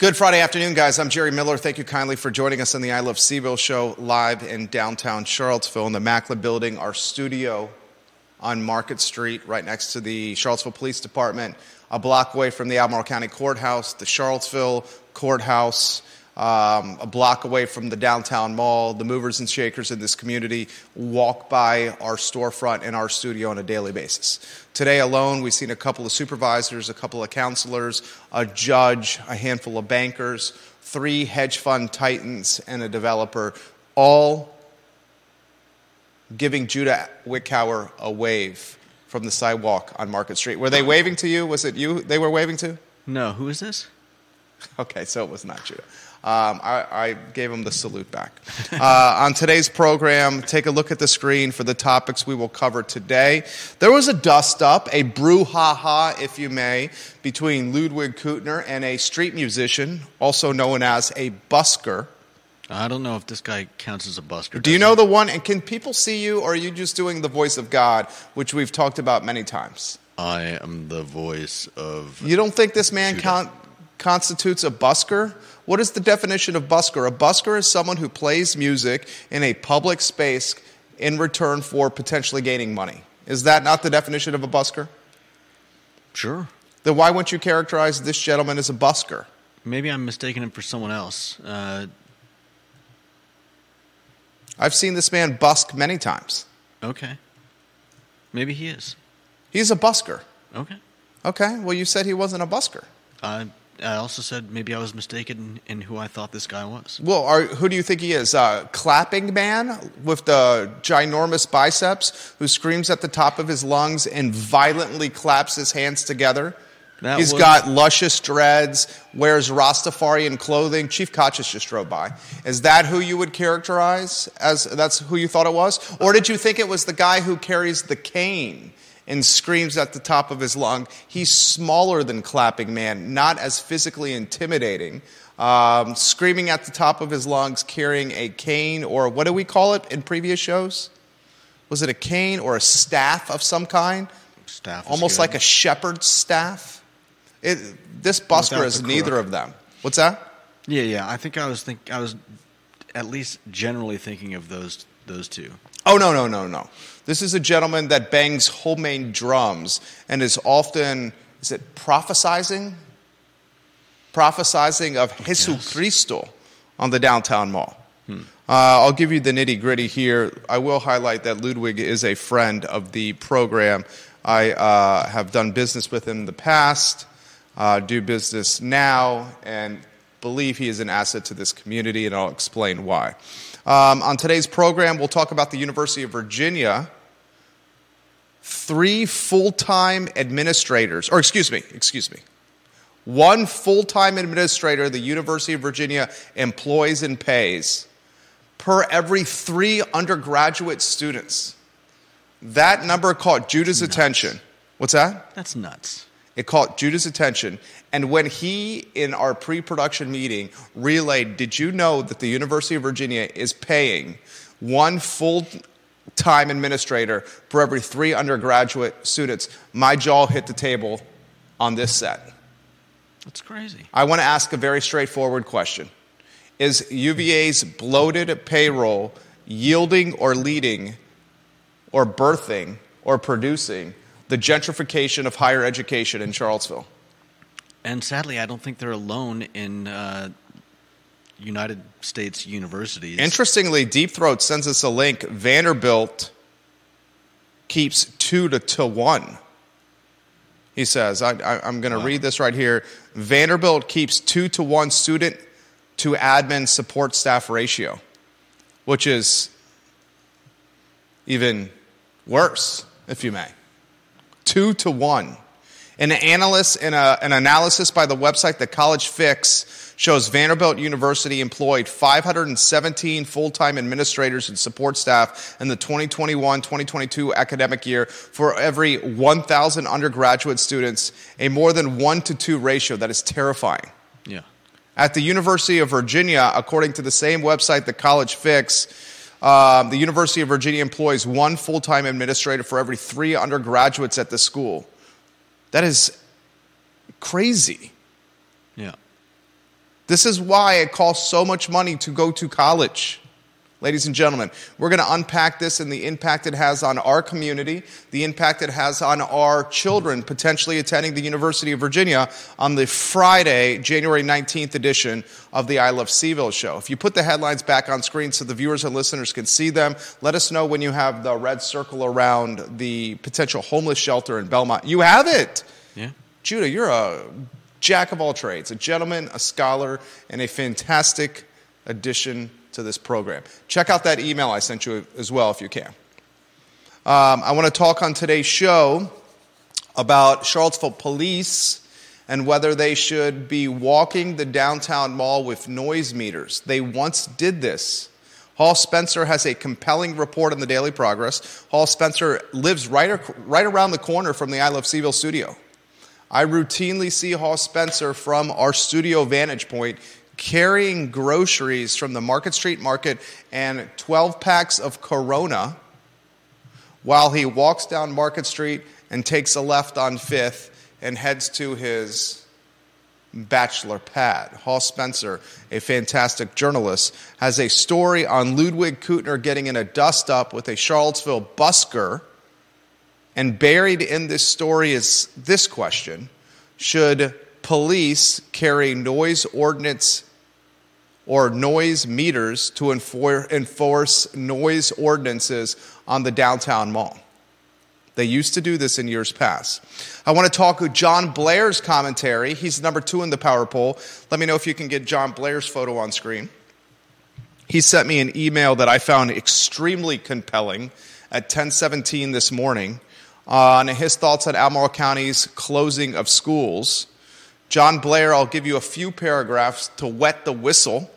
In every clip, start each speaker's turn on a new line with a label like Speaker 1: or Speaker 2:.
Speaker 1: Good Friday afternoon, guys. I'm Jerry Miller. Thank you kindly for joining us on the I Love CVille show live in downtown Charlottesville in the Mackler building, our studio on Market Street, right next to the Charlottesville Police Department, a block away from the Albemarle County Courthouse, the Charlottesville Courthouse, um, a block away from the downtown mall. The movers and shakers in this community walk by our storefront and our studio on a daily basis. Today alone, we've seen a couple of supervisors, a couple of councilors, a judge, a handful of bankers, three hedge fund titans, and a developer, all giving Judah Wickower a wave from the sidewalk on Market Street. Were they waving to you? Was it you they were waving to?
Speaker 2: No, who is this?
Speaker 1: Okay, so it was not Judah. Um, I, I, gave him the salute back. Uh, on today's program, take a look at the screen for the topics we will cover today. There was a dust up, a brouhaha, if you may, between Ludwig Kuttner and a street musician, also known as a busker.
Speaker 2: I don't know if this guy counts as a busker.
Speaker 1: Do you know the one? And can people see you, or are you just doing the voice of God, which we've talked about many times?
Speaker 2: I am the voice of.
Speaker 1: You don't think this man count, constitutes a busker? What is the definition of busker? A busker is someone who plays music in a public space in return for potentially gaining money. Is that not the definition of a busker?
Speaker 2: Sure.
Speaker 1: Then why wouldn't you characterize this gentleman as a busker?
Speaker 2: Maybe I'm mistaking him for someone else. Uh,
Speaker 1: I've seen this man busk many times.
Speaker 2: okay. Maybe he is.
Speaker 1: He's a busker.
Speaker 2: Okay.
Speaker 1: Okay, well, you said he wasn't a busker.
Speaker 2: I I also said maybe I was mistaken in who I thought this guy was.
Speaker 1: Well, are, who do you think he is? Uh, clapping man with the ginormous biceps who screams at the top of his lungs and violently claps his hands together?
Speaker 2: That
Speaker 1: He's
Speaker 2: was-
Speaker 1: got luscious dreads, wears Rastafarian clothing. Chief Kochis just drove by. Is that who you would characterize as that's who you thought it was? Or did you think it was the guy who carries the cane and screams at the top of his lung? He's smaller than Clapping Man, not as physically intimidating. Um, screaming at the top of his lungs, carrying a cane, or what do we call it in previous shows? Was it a cane or a staff of some kind?
Speaker 2: Staff.
Speaker 1: Almost like a shepherd's staff. It, this busker
Speaker 2: Without
Speaker 1: is neither of them. What's that?
Speaker 2: Yeah, yeah. I think I was think I was at least generally thinking of those those two.
Speaker 1: Oh, no, no, no, no. This is a gentleman that bangs homemade drums and is often, is it prophesizing? Prophesizing of Jesus Cristo on the downtown mall. Uh, I'll give you the nitty gritty here. I will highlight that Ludwig is a friend of the program. I uh, have done business with him in the past, uh, do business now, and believe he is an asset to this community, and I'll explain why. Um, on today's program, we'll talk about the University of Virginia. Three full time administrators, or excuse me, excuse me. One full time administrator the University of Virginia employs and pays per every three undergraduate students. That number caught Judah's attention. What's that?
Speaker 2: That's nuts.
Speaker 1: It caught Judah's attention. And when he, in our pre production meeting, relayed, Did you know that the University of Virginia is paying one full time administrator for every three undergraduate students? My jaw hit the table on this set.
Speaker 2: That's crazy.
Speaker 1: I want to ask a very straightforward question Is UVA's bloated payroll yielding or leading or birthing or producing the gentrification of higher education in Charlottesville?
Speaker 2: And sadly, I don't think they're alone in uh, United States universities.
Speaker 1: Interestingly, Deep Throat sends us a link. Vanderbilt keeps two to, to one. He says, I, I, I'm going to
Speaker 2: Wow.
Speaker 1: read this right here. Vanderbilt keeps two to one student to admin support staff ratio, which is even worse, if you may. Two to one. An analyst in a, uh, an analysis by the website The College Fix shows Vanderbilt University employed 517 full-time administrators and support staff in the 2021-2022 academic year for every 1,000 undergraduate students, a more than 1 to 2 ratio that is terrifying.
Speaker 2: Yeah.
Speaker 1: At the University of Virginia, according to the same website, The College Fix, um, the University of Virginia employs one full time administrator for every three undergraduates at the school. That is crazy. This is why it costs so much money to go to college. Ladies and gentlemen, we're going to unpack this and the impact it has on our community, the impact it has on our children potentially attending the University of Virginia on the Friday, January 19th edition of the I Love CVille show. If you put the headlines back on screen so the viewers and listeners can see them, let us know when you have the red circle around the potential homeless shelter in Belmont. You have it!
Speaker 2: Yeah.
Speaker 1: Judah, you're a jack of all trades, a gentleman, a scholar, and a fantastic addition to this program. Check out that email I sent you as well if you can. Um, I want to talk on today's show about Charlottesville police and whether they should be walking the downtown mall with noise meters. They once did this. Hawes Spencer has a compelling report in the Daily Progress. Hawes Spencer lives right, right around the corner from the I Love CVille studio. I routinely see Hawes Spencer from our studio vantage point carrying groceries from the Market Street Market and 12 packs of Corona while he walks down Market Street and takes a left on 5th and heads to his bachelor pad. Hawes Spencer, a fantastic journalist, has a story on Ludwig Kuttner getting in a dust up with a Charlottesville busker. And buried in this story is this question Should police carry noise ordinance or noise meters to enforce noise ordinances on the downtown mall. They used to do this in years past. I want to talk with John Blair's commentary. He's number two in the power poll. Let me know if you can get John Blair's photo on screen. He sent me an email that I found extremely compelling at 1017 this morning Uh, on his thoughts on Albemarle County's closing of schools. John Blair, I'll give you a few paragraphs to wet the whistle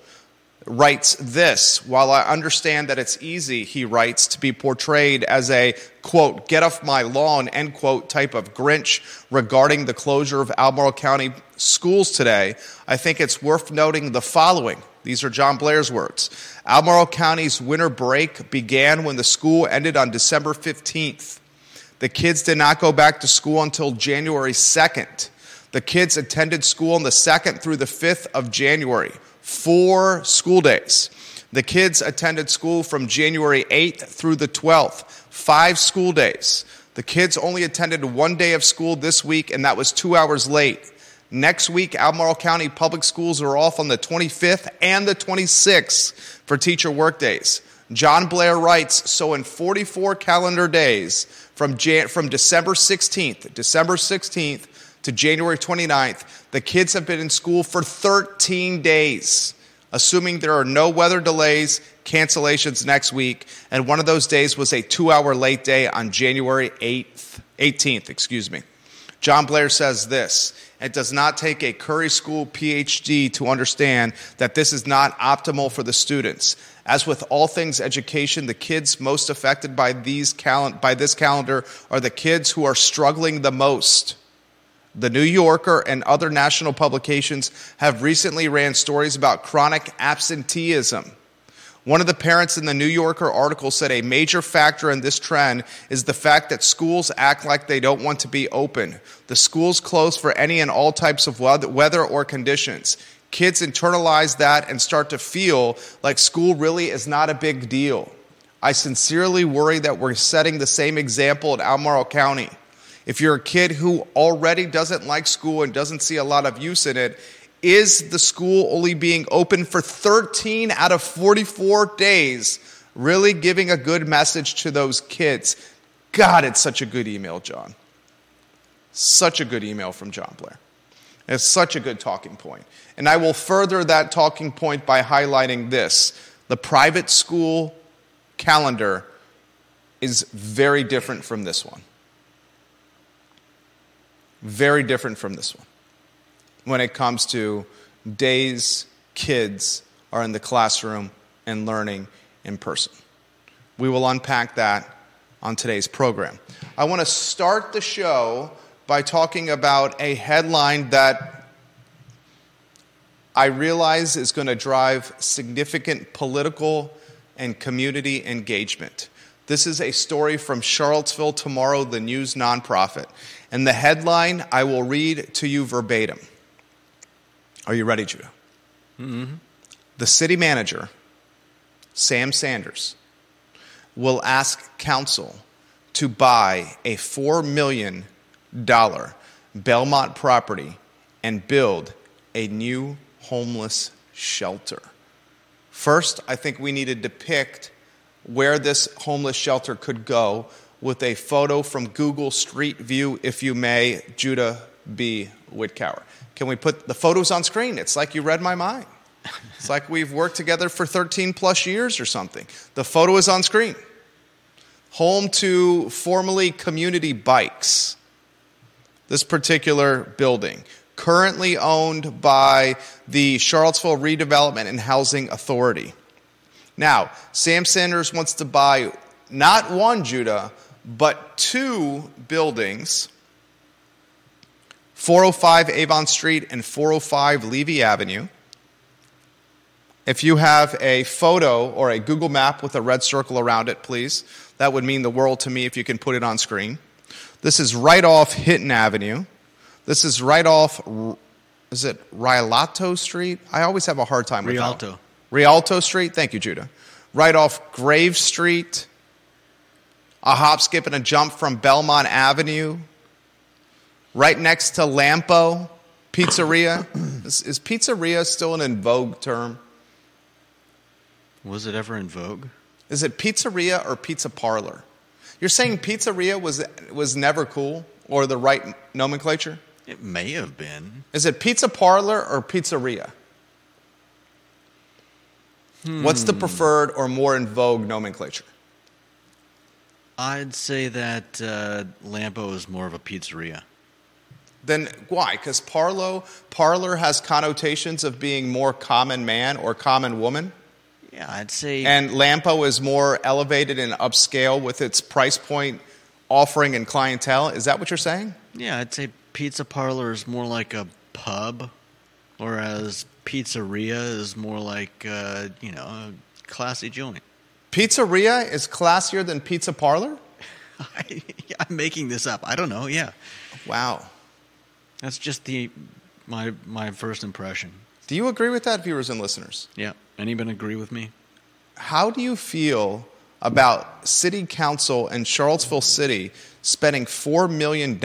Speaker 1: writes this While I understand that it's easy, he writes, to be portrayed as a, quote, get off my lawn, end quote, type of Grinch regarding the closure of Albemarle County schools today, I think it's worth noting the following. These are John Blair's words. Albemarle County's winter break began when the school ended on December 15th. The kids did not go back to school until January 2nd. The kids attended school on the 2nd through the 5th of January four school days. The kids attended school from January 8th through the 12th, five school days. The kids only attended one day of school this week, and that was two hours late. Next week, Albemarle County Public Schools are off on the 25th and the 26th for teacher workdays. John Blair writes So, in 44 calendar days from, Jan- from December 16th, December 16th to January 29th, the kids have been in school for 13 days, assuming there are no weather delays, cancellations next week, and one of those days was a two hour late day on January 8th, 18th, excuse me. John Blair says this It does not take a Curry School PhD to understand that this is not optimal for the students. As with all things education, the kids most affected by, these cal- by this calendar are the kids who are struggling the most. The New Yorker and other national publications have recently ran stories about chronic absenteeism. One of the parents in the New Yorker article said a major factor in this trend is the fact that schools act like they don't want to be open. The schools close for any and all types of weather or conditions. Kids internalize that and start to feel like school really is not a big deal. I sincerely worry that we're setting the same example in Albemarle County. If you're a kid who already doesn't like school and doesn't see a lot of use in it, is the school only being open for 13 out of 44 days really giving a good message to those kids? God, it's such a good email, John. Such a good email from John Blair. It's such a good talking point. And I will further that talking point by highlighting this the private school calendar is very different from this one. Very different from this one when it comes to days kids are in the classroom and learning in person. We will unpack that on today's program. I want to start the show by talking about a headline that I realize is going to drive significant political and community engagement. This is a story from Charlottesville Tomorrow, the news nonprofit. And the headline I will read to you verbatim. Are you ready, Judah? Mm-hmm. the city manager, Sam Sanders, will ask council to buy a $4 million Belmont property and build a new homeless shelter. First, I think we need to depict where this homeless shelter could go with a photo from Google Street View, if you may, Judah B. Wickower. Can we put the photos on screen? It's like you read my mind. It's like we've worked together for 13 plus years or something. The photo is on screen. Home to formerly Community Bikes, this particular building, currently owned by the Charlottesville Redevelopment and Housing Authority. Now, Sam Sanders wants to buy not one Judah, but two buildings 405 Avon Street and 405 Levy Avenue. If you have a photo or a Google map with a red circle around it, please, that would mean the world to me if you can put it on screen. This is right off Hinton Avenue. This is right off, is it Rialto Street? I always have a hard time with
Speaker 2: Rialto.
Speaker 1: that. Rialto Street. Thank you, Judah. Right off Grave Street. A hop, skip, and a jump from Belmont Avenue. Right next to Lampo Pizzeria. is, is pizzeria still an in vogue term?
Speaker 2: Was it ever in vogue?
Speaker 1: Is it pizzeria or pizza parlor? You're saying pizzeria was, was never cool or the right nomenclature?
Speaker 2: It may have been.
Speaker 1: Is it pizza parlor or pizzeria? What's the preferred or more in vogue nomenclature?
Speaker 2: I'd say that uh, Lampo is more of a pizzeria.
Speaker 1: Then why? Because parlo, parlor has connotations of being more common man or common woman,
Speaker 2: Yeah, I'd say.
Speaker 1: and Lampo is more elevated and upscale with its price point, offering, and clientele. Is that what you're saying?
Speaker 2: yeah, I'd say pizza parlor is more like a pub, whereas pizzeria is more like uh, you know a classy joint.
Speaker 1: Pizzeria is classier than pizza parlor?
Speaker 2: I, I'm making this up. I don't know. Yeah,
Speaker 1: Wow.
Speaker 2: that's just the my my first impression.
Speaker 1: Do you agree with that, viewers and listeners?
Speaker 2: Yeah. Anyone agree with me?
Speaker 1: How do you feel about City Council and Charlottesville City spending $4 million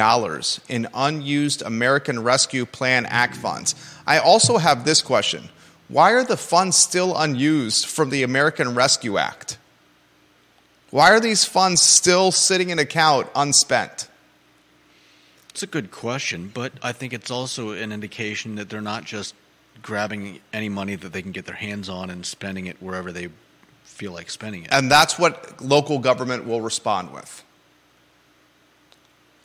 Speaker 1: in unused American Rescue Plan Act funds? I also have this question Why are the funds still unused from the American Rescue Act? Why are these funds still sitting in account unspent?
Speaker 2: It's a good question, but I think it's also an indication that they're not just grabbing any money that they can get their hands on and spending it wherever they feel like spending it.
Speaker 1: And that's what local government will respond with.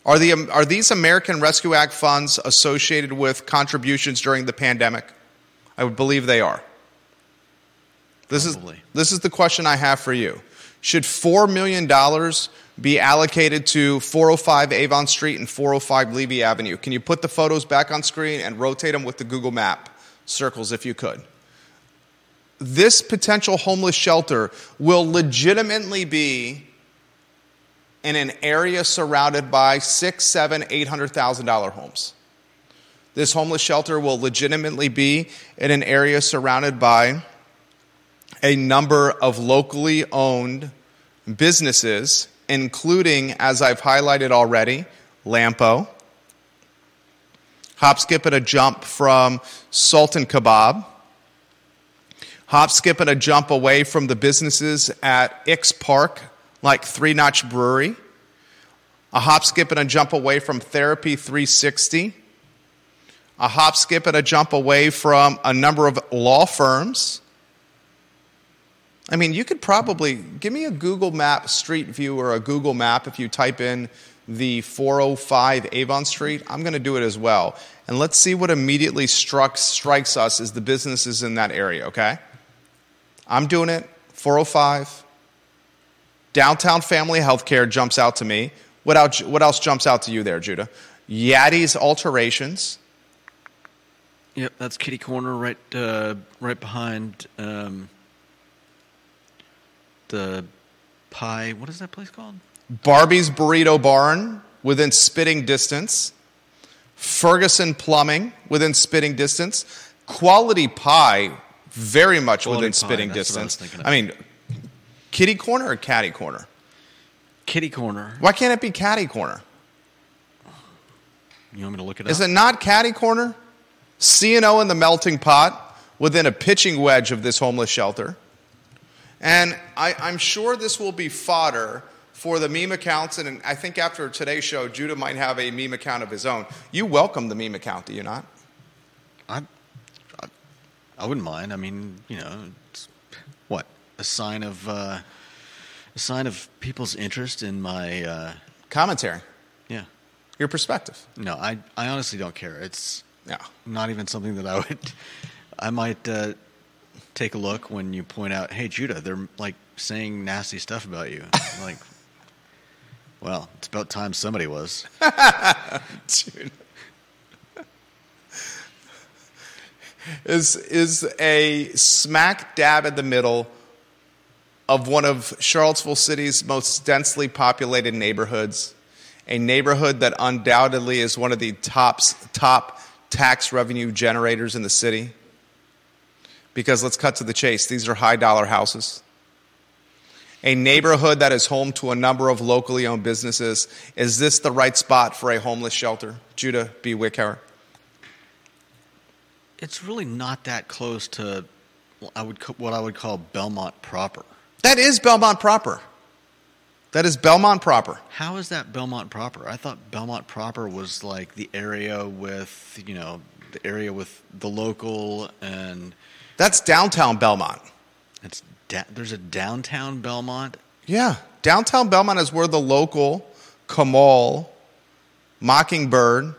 Speaker 1: Are, the, are these American Rescue Act funds associated with contributions during the pandemic? I would believe they are. This is, this is the question I have for you. Should $4 million be allocated to 405 Avon Street and 405 Levy Avenue? Can you put the photos back on screen and rotate them with the Google map circles if you could? This potential homeless shelter will legitimately be in an area surrounded by six, seven, eight hundred thousand dollar homes. This homeless shelter will legitimately be in an area surrounded by a number of locally owned businesses, including, as I've highlighted already, Lampo, Hop, Skip, and a Jump from Sultan Kebab, Hop, Skip, and a Jump away from the businesses at Ix Park, like Three Notch Brewery, a hop, skip, and a jump away from Therapy 360, a hop, skip, and a jump away from a number of law firms. I mean, you could probably give me a Google Map Street View or a Google Map if you type in the 405 Avon Street. I'm going to do it as well. And let's see what immediately struck, strikes us as the businesses in that area, okay? I'm doing it. 405. Downtown Family Healthcare jumps out to me. What else, what else jumps out to you there, Judah? Yaddy's Alterations.
Speaker 2: Yep, that's Kitty Corner right uh, right behind um, the pie. What is that place called?
Speaker 1: Barbie's Burrito Barn within spitting distance. Ferguson Plumbing within spitting distance. Quality Pie, very much
Speaker 2: Quality
Speaker 1: within
Speaker 2: Pie,
Speaker 1: spitting
Speaker 2: what I
Speaker 1: distance. I mean, kitty corner or catty corner?
Speaker 2: Kitty corner.
Speaker 1: Why can't it be catty corner?
Speaker 2: You want me to look it
Speaker 1: Is
Speaker 2: up?
Speaker 1: Is it not catty corner? C&O in the melting pot within a pitching wedge of this homeless shelter. And I, I'm sure this will be fodder for the meme accounts. And I think after today's show, Judah might have a meme account of his own. You welcome the meme account, do you not?
Speaker 2: I, I, I wouldn't mind. I mean, you know, it's, what a sign of uh, a sign of people's interest in my. Uh,
Speaker 1: Commentary,
Speaker 2: yeah.
Speaker 1: your perspective.
Speaker 2: No, I I honestly don't care. It's
Speaker 1: Yeah.
Speaker 2: not even something that I would. I might uh, take a look when you point out, "Hey, Judah, they're like saying nasty stuff about you." Like, well, it's about time somebody was.
Speaker 1: Dude. is is a smack dab in the middle of one of Charlottesville City's most densely populated neighborhoods, a neighborhood that undoubtedly is one of the top top tax revenue generators in the city. Because let's cut to the chase, these are high dollar houses. A neighborhood that is home to a number of locally owned businesses. Is this the right spot for a homeless shelter? Judah B. Wickower.
Speaker 2: It's really not that close to I would what I would call Belmont proper.
Speaker 1: That is Belmont proper. That is Belmont proper.
Speaker 2: How is that Belmont proper? I thought Belmont proper was like the area with you know the area with the local and
Speaker 1: That's downtown Belmont.
Speaker 2: it's da- there's a downtown Belmont.
Speaker 1: Yeah. Downtown Belmont is where the local Kamal, Mockingbird,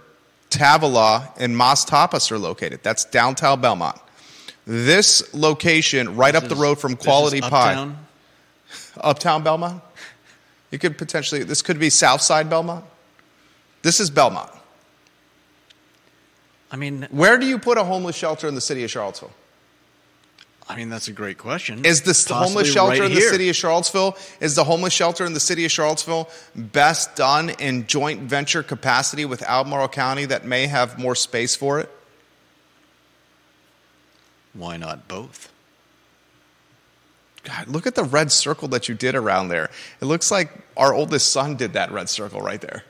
Speaker 1: Tavola, and Mas Tapas are located. That's downtown Belmont. This location, right up
Speaker 2: This
Speaker 1: the road from Quality Pie,
Speaker 2: Uptown.
Speaker 1: uptown Belmont. You could potentially, this could be Southside Belmont. This is Belmont.
Speaker 2: I mean,
Speaker 1: Where do you put a homeless shelter in the city of Charlottesville?
Speaker 2: I mean that's a great question.
Speaker 1: Is this the homeless shelter
Speaker 2: right
Speaker 1: in the
Speaker 2: here.
Speaker 1: city of Charlottesville? Is the homeless shelter in the city of Charlottesville best done in joint venture capacity with Albemarle County that may have more space for it?
Speaker 2: Why not both?
Speaker 1: God, look at the red circle that you did around there. It looks like our oldest son did that red circle right there.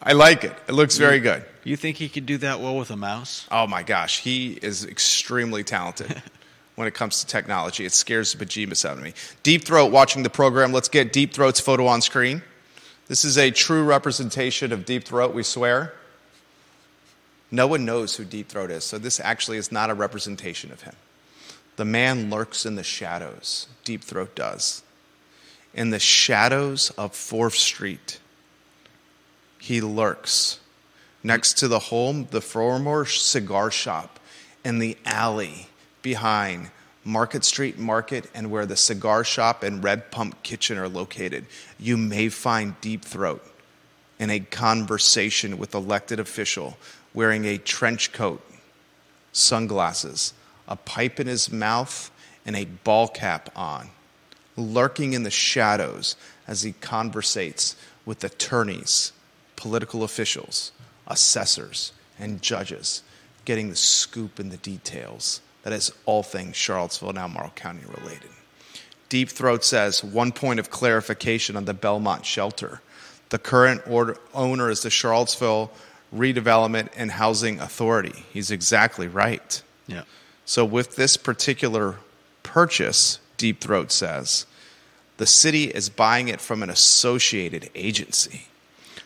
Speaker 1: I like it. It looks very good.
Speaker 2: You think he could do that well with a mouse?
Speaker 1: Oh my gosh, he is extremely talented when it comes to technology. It scares the bejeebus out of me. Deep Throat watching the program. Let's get Deep Throat's photo on screen. This is a true representation of Deep Throat, we swear. No one knows who Deep Throat is, so this actually is not a representation of him. The man lurks in the shadows, Deep Throat does. In the shadows of 4th Street, he lurks next to the home, the former cigar shop, in the alley behind Market Street Market and where the cigar shop and Red Pump Kitchen are located. You may find Deep Throat in a conversation with elected official wearing a trench coat, sunglasses, a pipe in his mouth, and a ball cap on, lurking in the shadows as he conversates with attorneys, political officials, assessors, and judges, getting the scoop and the details. That is all things Charlottesville and Albemarle County related. Deep Throat says one point of clarification on the Belmont shelter. The current order, owner is the Charlottesville Redevelopment and Housing Authority. He's exactly right.
Speaker 2: Yeah.
Speaker 1: So, with this particular purchase, Deep Throat says, the city is buying it from an associated agency.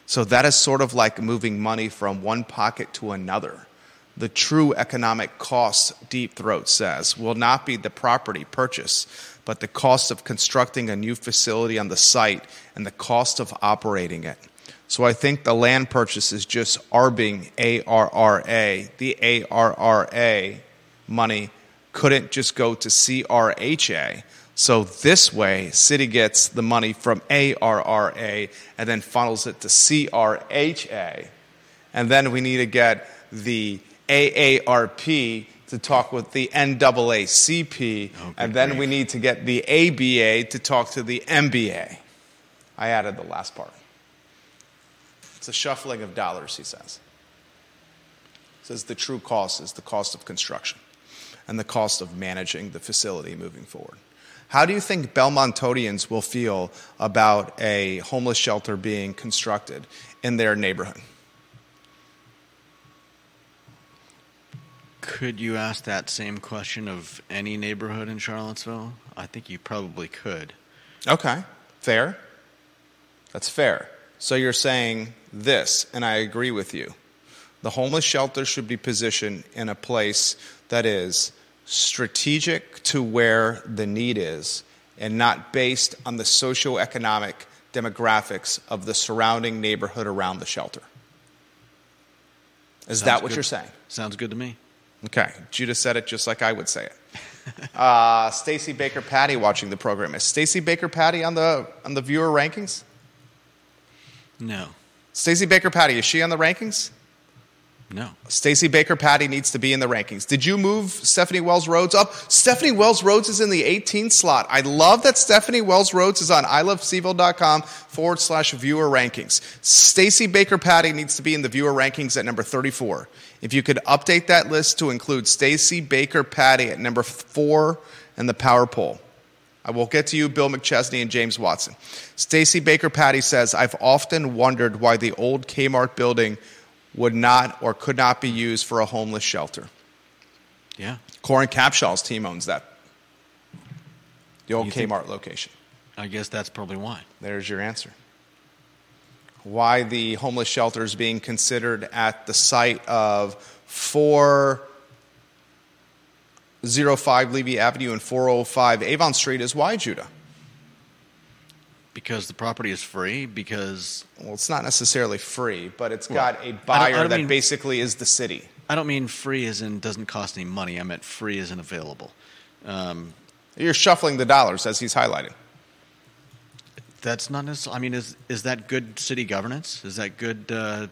Speaker 1: So, that is sort of like moving money from one pocket to another. The true economic cost, Deep Throat says, will not be the property purchase, but the cost of constructing a new facility on the site and the cost of operating it. So I think the land purchase is just ARBing ARRA. The ARRA money couldn't just go to CRHA. So this way, city gets the money from ARRA and then funnels it to CRHA. And then we need to get the AARP to talk with the NAACP,
Speaker 2: Oh,
Speaker 1: and then
Speaker 2: grief.
Speaker 1: we need to get the ABA to talk to the MBA. I added the last part. It's a shuffling of dollars, he says. says the true cost is the cost of construction and the cost of managing the facility moving forward. How do you think Belmontonians will feel about a homeless shelter being constructed in their neighborhood?
Speaker 2: Could you ask that same question of any neighborhood in Charlottesville? I think you probably could.
Speaker 1: Okay, fair. That's fair. So you're saying this, and I agree with you. The homeless shelter should be positioned in a place that is strategic to where the need is and not based on the socioeconomic demographics of the surrounding neighborhood around the shelter. Is
Speaker 2: Sounds
Speaker 1: that what
Speaker 2: good.
Speaker 1: you're saying?
Speaker 2: Sounds good to me.
Speaker 1: Okay, Judah said it just like I would say it. Uh, Stacy Baker Patty watching the program. Is Stacy Baker Patty on the on the viewer rankings?
Speaker 2: No,
Speaker 1: Stacy Baker Patty is she on the rankings?
Speaker 2: No.
Speaker 1: Stacy Baker Patty needs to be in the rankings. Did you move Stephanie Wells Rhodes up? Stephanie Wells Rhodes is in the 18th slot. I love that Stephanie Wells Rhodes is on iLoveCVille.com forward slash viewer rankings. Stacy Baker Patty needs to be in the viewer rankings at number 34. If you could update that list to include Stacy Baker Patty at number four in the power poll. I will get to you, Bill McChesney and James Watson. Stacy Baker Patty says, I've often wondered why the old Kmart building would not or could not be used for a homeless shelter.
Speaker 2: Yeah,
Speaker 1: Corin Capshaw's team owns that. The old
Speaker 2: You think-
Speaker 1: Kmart location.
Speaker 2: I guess that's probably why.
Speaker 1: There's your answer. Why the homeless shelter is being considered at the site of 405 Levy Avenue and 405 Avon Street is why, Judah?
Speaker 2: Because the property is free. Because
Speaker 1: Well, it's not necessarily free, but it's
Speaker 2: Well,
Speaker 1: got
Speaker 2: I
Speaker 1: a
Speaker 2: don't-
Speaker 1: buyer
Speaker 2: I don't
Speaker 1: that
Speaker 2: mean-
Speaker 1: basically is the city.
Speaker 2: I don't mean free as in doesn't cost any money. I meant free as in available. Um,
Speaker 1: You're shuffling the dollars as he's highlighting.
Speaker 2: that's not necessarily. I mean, is is that good city governance? Is that good? Uh,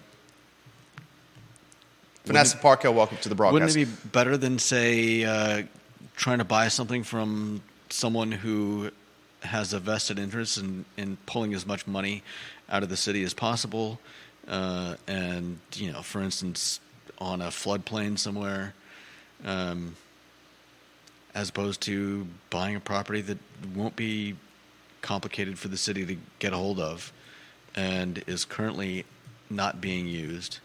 Speaker 1: Vanessa Parkhill, welcome to the broadcast.
Speaker 2: Wouldn't it be better than say uh, trying to buy something from someone who has a vested interest in, in pulling as much money out of the city as possible, uh, and you know, for instance, on a floodplain somewhere, um, as opposed to buying a property that won't be complicated for the city to get a hold of, and is currently not being used.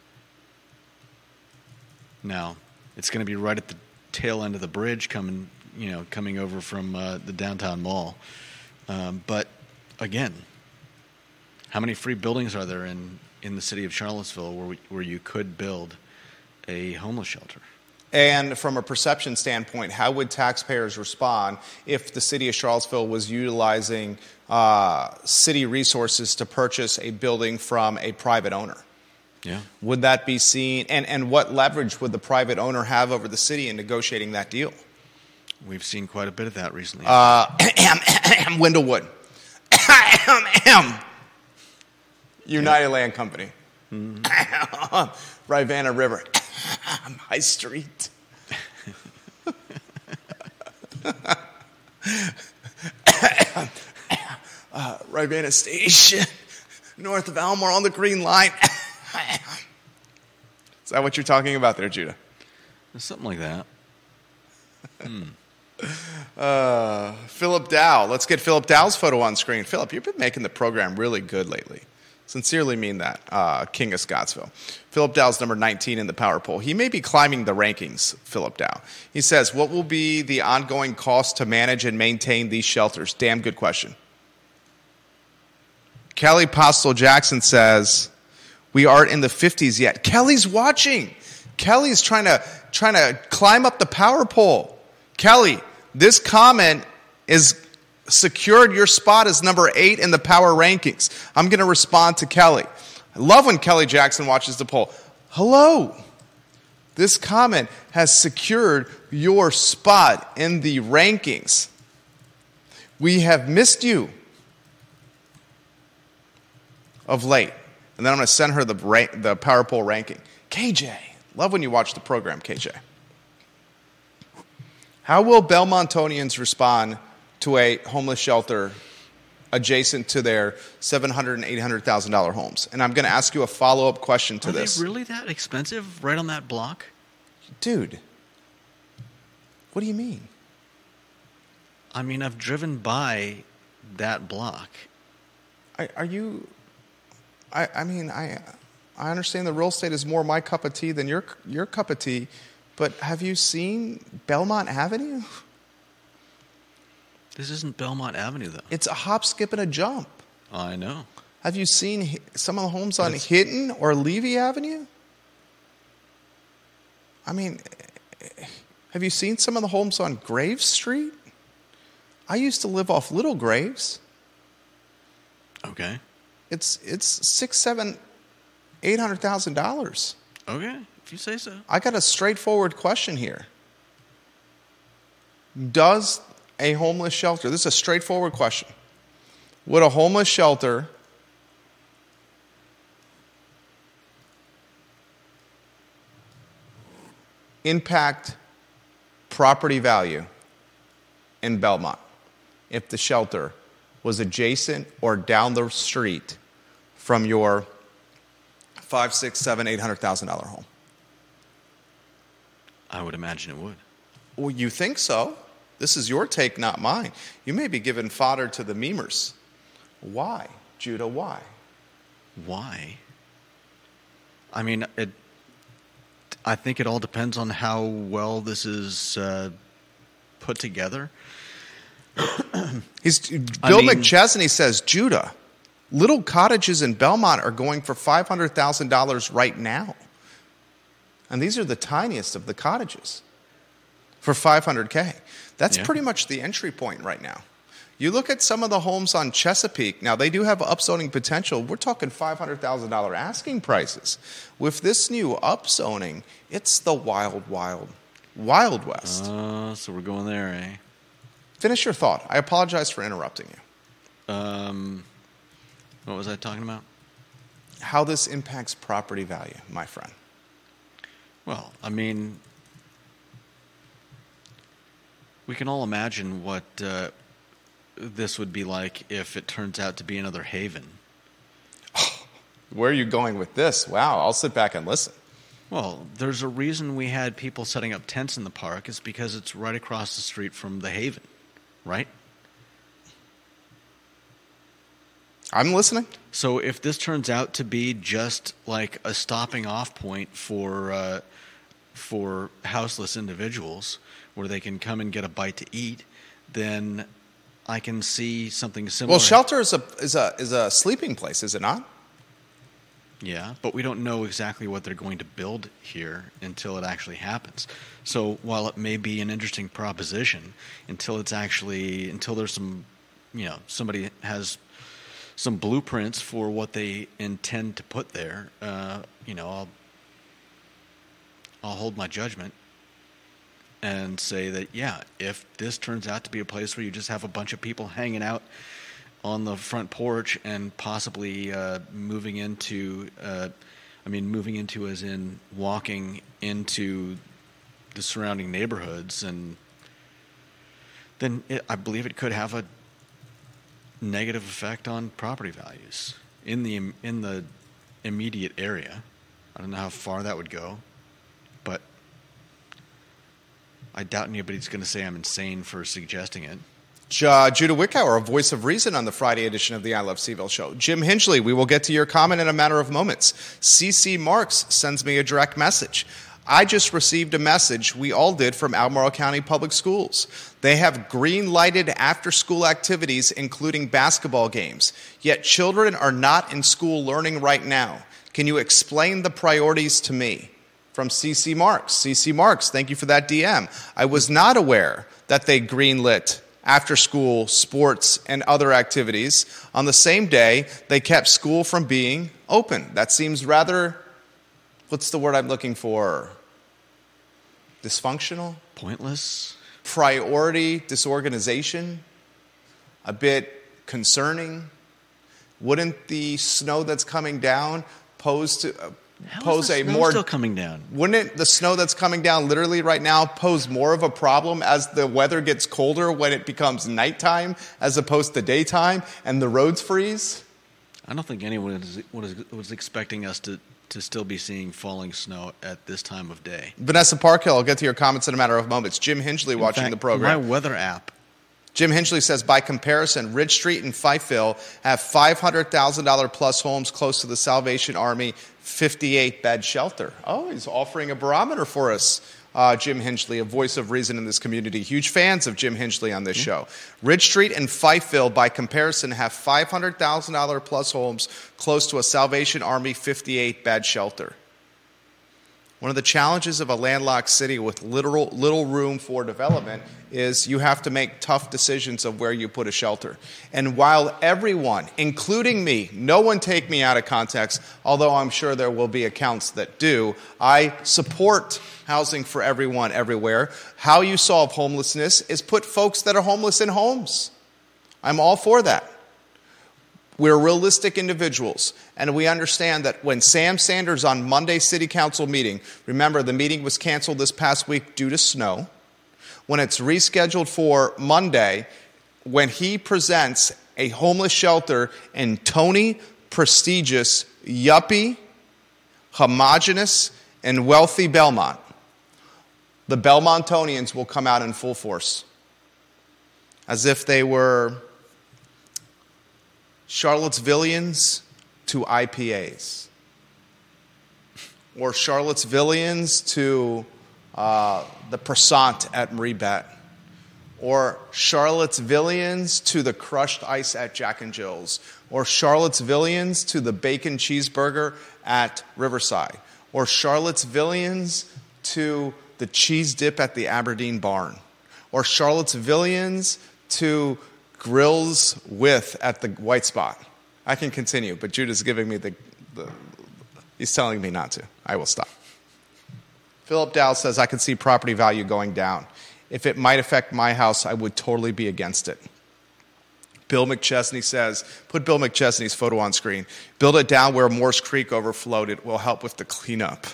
Speaker 2: Now, it's going to be right at the tail end of the bridge coming, you know, coming over from uh, the downtown mall. Um, but again, how many free buildings are there in, in the city of Charlottesville where, we, where you could build a homeless shelter?
Speaker 1: And from a perception standpoint, how would taxpayers respond if the city of Charlottesville was utilizing uh, city resources to purchase a building from a private owner?
Speaker 2: Yeah.
Speaker 1: Would that be seen, and, and what leverage would the private owner have over the city in negotiating that deal?
Speaker 2: We've seen quite a bit of that recently.
Speaker 1: Uh, Windlewood. M M United Land Company. Rivanna River. High Street. uh, Rivanna Station. North of Elmore on the Green Line. Is that what you're talking about there, Judah?
Speaker 2: Something like that.
Speaker 1: Uh, Philip Dow. Let's get Philip Dow's photo on screen. Philip, you've been making the program really good lately. Sincerely mean that, uh, King of Scottsville. Philip Dow's number 19 in the power poll. He may be climbing the rankings, Philip Dow. He says, What will be the ongoing cost to manage and maintain these shelters? Damn good question. Kelly Postel Jackson says, We aren't in the 50s yet. Kelly's watching. Kelly's trying to, trying to climb up the power poll. Kelly, this comment is secured your spot as number eight in the power rankings. I'm going to respond to Kelly. I love when Kelly Jackson watches the poll. Hello. This comment has secured your spot in the rankings. We have missed you of late. And then I'm going to send her the, the power poll ranking. KJ, love when you watch the program, KJ. How will Belmontonians respond to a homeless shelter adjacent to their $700,000 and $800,000 homes? And I'm going to ask you a follow up question to
Speaker 2: Are
Speaker 1: this.
Speaker 2: they really that expensive right on that block?
Speaker 1: Dude, what do you mean?
Speaker 2: I mean, I've driven by that block.
Speaker 1: Are, are you? I, I mean, I, I understand the real estate is more my cup of tea than your your cup of tea, but have you seen Belmont Avenue?
Speaker 2: This isn't Belmont Avenue, though.
Speaker 1: It's a hop, skip, and a jump.
Speaker 2: I know.
Speaker 1: Have you seen some of the homes on Hinton or Levy Avenue? I mean, have you seen some of the homes on Graves Street? I used to live off Little Graves.
Speaker 2: Okay.
Speaker 1: It's it's six, seven, eight hundred thousand dollars.
Speaker 2: Okay. If you say so.
Speaker 1: I got a straightforward question here. Does a homeless shelter, this is a straightforward question. Would a homeless shelter impact property value in Belmont if the shelter was adjacent or down the street from your five, six, seven, eight hundred thousand dollar home?
Speaker 2: I would imagine it would.
Speaker 1: Well, you think so. This is your take, not mine. You may be giving fodder to the memers. Why, Judah? Why?
Speaker 2: Why? I mean, it. I think it all depends on how well this is uh, put together.
Speaker 1: He's
Speaker 2: I
Speaker 1: Bill
Speaker 2: mean-
Speaker 1: McChesney says Judah. Little cottages in Belmont are going for five hundred thousand dollars right now, and these are the tiniest of the cottages for five hundred k. That's
Speaker 2: Yeah.
Speaker 1: pretty much the entry point right now. You look at some of the homes on Chesapeake. Now they do have upzoning potential. We're talking five hundred thousand dollar asking prices. With this new upzoning, it's the wild, wild, wild west.
Speaker 2: Uh, so we're going there, eh?
Speaker 1: Finish your thought. I apologize for interrupting you.
Speaker 2: Um, what was I talking about?
Speaker 1: how this impacts property value, my friend.
Speaker 2: Well, I mean, we can all imagine what uh, this would be like if it turns out to be another haven.
Speaker 1: Where are you going with this? Wow, I'll sit back and listen.
Speaker 2: Well, there's a reason we had people setting up tents in the park. It's because it's right across the street from the haven, right?
Speaker 1: I'm listening.
Speaker 2: So if this turns out to be just like a stopping off point for uh, for houseless individuals, where they can come and get a bite to eat, then I can see something similar.
Speaker 1: Well, shelter is a is a is a sleeping place, is it not?
Speaker 2: Yeah, but we don't know exactly what they're going to build here until it actually happens. So while it may be an interesting proposition, until it's actually until there's some, you know, somebody has some blueprints for what they intend to put there, uh, you know, I'll I'll hold my judgment and say that yeah, if this turns out to be a place where you just have a bunch of people hanging out on the front porch and possibly uh, moving into, uh, I mean, moving into as in walking into the surrounding neighborhoods, and then it, I believe it could have a negative effect on property values in the in the immediate area. I don't know how far that would go, but I doubt anybody's going to say I'm insane for suggesting it.
Speaker 1: Uh, Judah Wickower, a voice of reason on the Friday edition of the I Love CVille show. Jim Hinchley, we will get to your comment in a matter of moments. CC Marks sends me a direct message. I just received a message, we all did, from Albemarle County Public Schools. They have green lighted after school activities, including basketball games. Yet children are not in school learning right now. Can you explain the priorities to me? From CC Marks. CC Marks, thank you for that DM. I was not aware that they greenlit after school sports and other activities on the same day they kept school from being open. That seems rather, what's the word I'm looking for? Dysfunctional?
Speaker 2: Pointless.
Speaker 1: Priority disorganization? A bit concerning? Wouldn't the snow that's coming down pose to uh,
Speaker 2: How
Speaker 1: pose a more
Speaker 2: still coming down?
Speaker 1: wouldn't it, the snow that's coming down literally right now pose more of a problem as the weather gets colder when it becomes nighttime as opposed to daytime and the roads freeze?
Speaker 2: I don't think anyone was, was, was expecting us to, to still be seeing falling snow at this time of day.
Speaker 1: Vanessa Parkhill, I'll get to your comments in a matter of moments. Jim Hingley
Speaker 2: In
Speaker 1: watching
Speaker 2: fact,
Speaker 1: the program.
Speaker 2: My weather app.
Speaker 1: Jim Hingley says, by comparison, Ridge Street and Fifeville have $500,000 plus homes close to the Salvation Army 58 bed shelter. Oh, he's offering a barometer for us. Uh, Jim Hinchley, a voice of reason in this community. Huge fans of Jim Hinchley on this show. Ridge Street and Fifeville, by comparison, have $500,000 plus homes close to a Salvation Army 58 bed shelter. One of the challenges of a landlocked city with literal, little room for development is you have to make tough decisions of where you put a shelter. And while everyone, including me, no one take me out of context, although I'm sure there will be accounts that do, I support housing for everyone everywhere. How you solve homelessness is put folks that are homeless in homes. I'm all for that. We're realistic individuals, and we understand that when Sam Sanders on Monday City Council meeting, remember the meeting was canceled this past week due to snow, when it's rescheduled for Monday, when he presents a homeless shelter in Tony, prestigious, yuppie, homogenous, and wealthy Belmont, the Belmontonians will come out in full force as if they were Charlottesvillians to IPAs, or Charlottesvillians to uh, the Percent at MarieBette, or Charlottesvillians to the crushed ice at Jack and Jill's, or Charlottesvillians to the bacon cheeseburger at Riverside, or Charlottesvillians to the cheese dip at the Aberdeen Barn, or Charlottesvillians to grills with at the white spot. I can continue, but Judah's giving me the, the he's telling me not to. I will stop. Philip Dow says, I can see property value going down. If it might affect my house, I would totally be against it. Bill McChesney says, put Bill McChesney's photo on screen. Build it down where Moores Creek overflowed. It will help with the cleanup.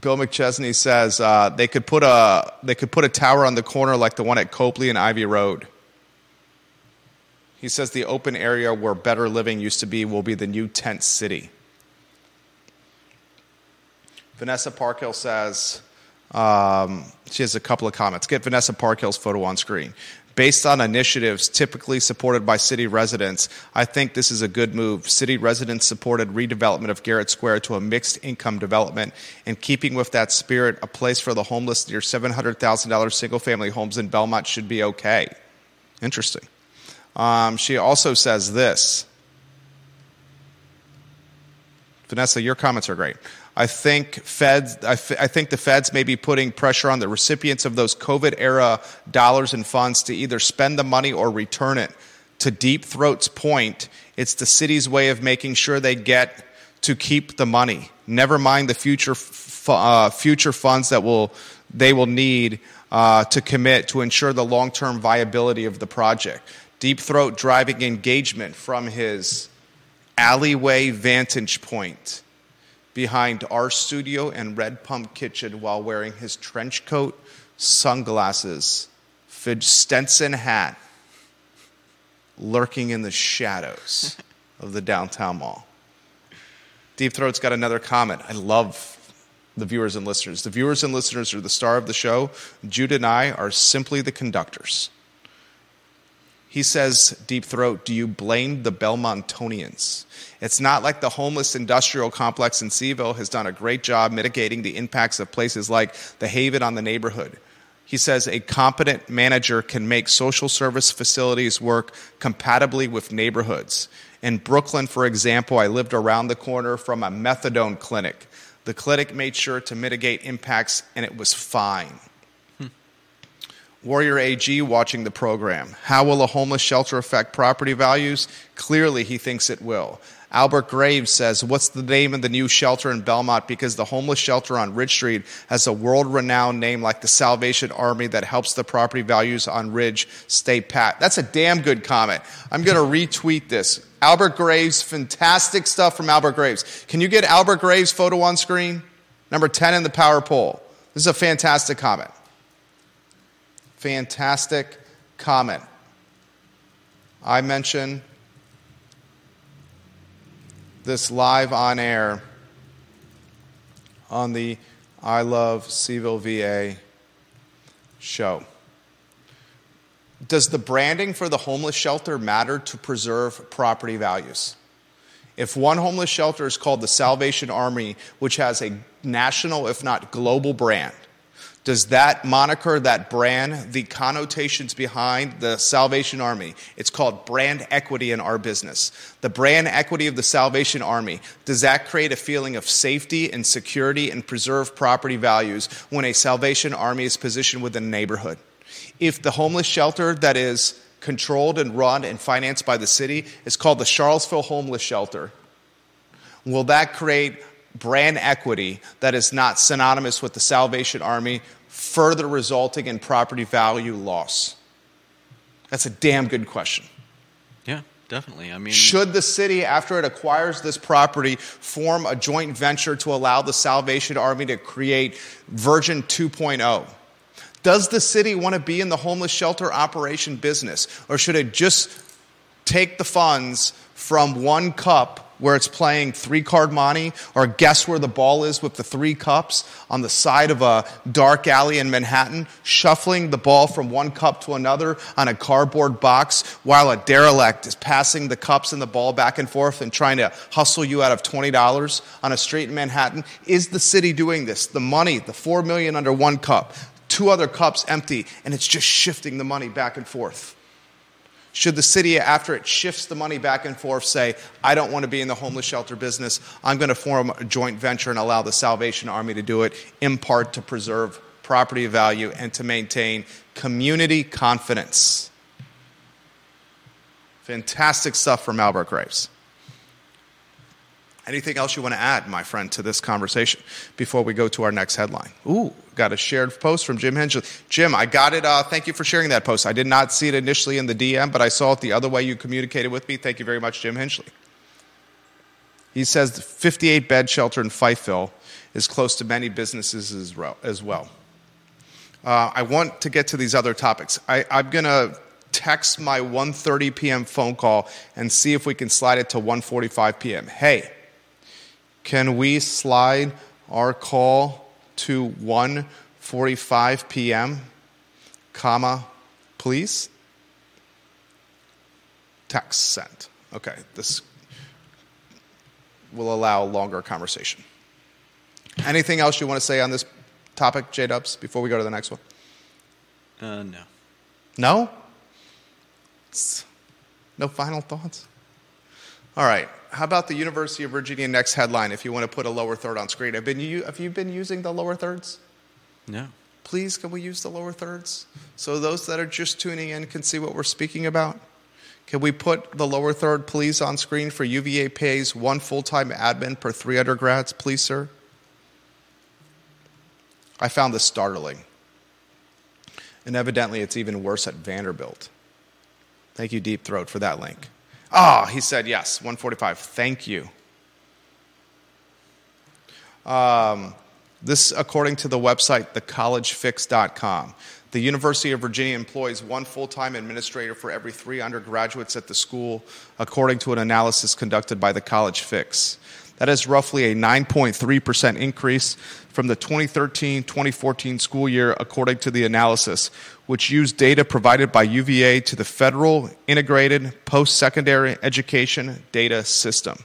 Speaker 1: Bill McChesney says uh, they, could put a, they could put a tower on the corner like the one at Copley and Ivy Road. He says the open area where better living used to be will be the new tent city. Vanessa Parkhill says, um, she has a couple of comments. Get Vanessa Parkhill's photo on screen. Based on initiatives typically supported by city residents, I think this is a good move. City residents supported redevelopment of Garrett Square to a mixed income development. In keeping with that spirit, a place for the homeless near $700,000 single family homes in Belmont should be okay. Interesting. Um, she also says this Vanessa, your comments are great. I think feds. I, f- I think the feds may be putting pressure on the recipients of those COVID era dollars and funds to either spend the money or return it. To Deep Throat's point, it's the city's way of making sure they get to keep the money. Never mind the future f- uh, future funds that will they will need uh, to commit to ensure the long term viability of the project. Deep Throat driving engagement from his alleyway vantage point behind our studio and Red Pump Kitchen while wearing his trench coat, sunglasses, Stetson hat, lurking in the shadows of the downtown mall. Deep Throat's got another comment. I love the viewers and listeners. The viewers and listeners are the star of the show. Jude and I are simply the conductors. He says, Deep Throat, do you blame the Belmontonians? It's not like the homeless industrial complex in CVille has done a great job mitigating the impacts of places like the Haven on the neighborhood. He says a competent manager can make social service facilities work compatibly with neighborhoods. In Brooklyn, for example, I lived around the corner from a methadone clinic. The clinic made sure to mitigate impacts, and it was fine. Warrior AG watching the program. How will a homeless shelter affect property values? Clearly, he thinks it will. Albert Graves says, What's the name of the new shelter in Belmont? Because the homeless shelter on Ridge Street has a world renowned name like the Salvation Army that helps the property values on Ridge stay pat. That's a damn good comment. I'm going to retweet this. Albert Graves, fantastic stuff from Albert Graves. Can you get Albert Graves' photo on screen? Number 10 in the power poll. This is a fantastic comment. Fantastic comment. I mention this live on air on the I Love CVille VA show. Does the branding for the homeless shelter matter to preserve property values? If one homeless shelter is called the Salvation Army, which has a national, if not global brand, does that moniker, that brand, the connotations behind the Salvation Army, it's called brand equity in our business. The brand equity of the Salvation Army, does that create a feeling of safety and security and preserve property values when a Salvation Army is positioned within a neighborhood? If the homeless shelter that is controlled and run and financed by the city is called the Charlottesville Homeless Shelter, will that create brand equity that is not synonymous with the Salvation Army further resulting in property value loss? That's a damn good question.
Speaker 2: Yeah, definitely. I mean,
Speaker 1: Should the city, after it acquires this property, form a joint venture to allow the Salvation Army to create Virgin 2.0? Does the city want to be in the homeless shelter operation business? Or should it just take the funds from one cup where it's playing three card monte or guess where the ball is with the three cups on the side of a dark alley in Manhattan, shuffling the ball from one cup to another on a cardboard box while a derelict is passing the cups and the ball back and forth and trying to hustle you out of $20 on a street in Manhattan? Is the city doing this? The money, the 4 million under one cup, two other cups empty, and it's just shifting the money back and forth. Should the city, after it shifts the money back and forth, say, I don't want to be in the homeless shelter business, I'm going to form a joint venture and allow the Salvation Army to do it, in part to preserve property value and to maintain community confidence? Fantastic stuff from Albert Graves. Anything else you want to add, my friend, to this conversation before we go to our next headline? Ooh, got a shared post from Jim Hensley. Jim, I got it. Uh, thank you for sharing that post. I did not see it initially in the DM, but I saw it the other way you communicated with me. Thank you very much, Jim Hensley. He says the 58 bed shelter in Fifeville is close to many businesses as well. Uh, I want to get to these other topics. I, I'm going to text my 1.30 p.m. phone call and see if we can slide it to 1.45 p.m. Hey, can we slide our call to 1:45 p.m., comma, please? Text sent. Okay, this will allow longer conversation. Anything else you want to say on this topic, J Dubs, before we go to the next one?
Speaker 2: Uh, no.
Speaker 1: No? No final thoughts? All right. How about the University of Virginia next headline if you want to put a lower third on screen? Have, been, you, have you been using the lower thirds?
Speaker 2: No.
Speaker 1: Please, can we use the lower thirds? So those that are just tuning in can see what we're speaking about? Can we put the lower third, please, on screen for UVA pays one full time admin per three undergrads, please, sir? I found this startling. And evidently, it's even worse at Vanderbilt. Thank you, Deep Throat, for that link. Ah, oh, he said yes, 145. Thank you. Um, this, according to the website, thecollegefix.com. The University of Virginia employs one full time administrator for every three undergraduates at the school, according to an analysis conducted by the College Fix. That is roughly a 9.3% increase from the 2013 2014 school year, according to the analysis, which used data provided by UVA to the Federal Integrated Post Secondary Education Data System.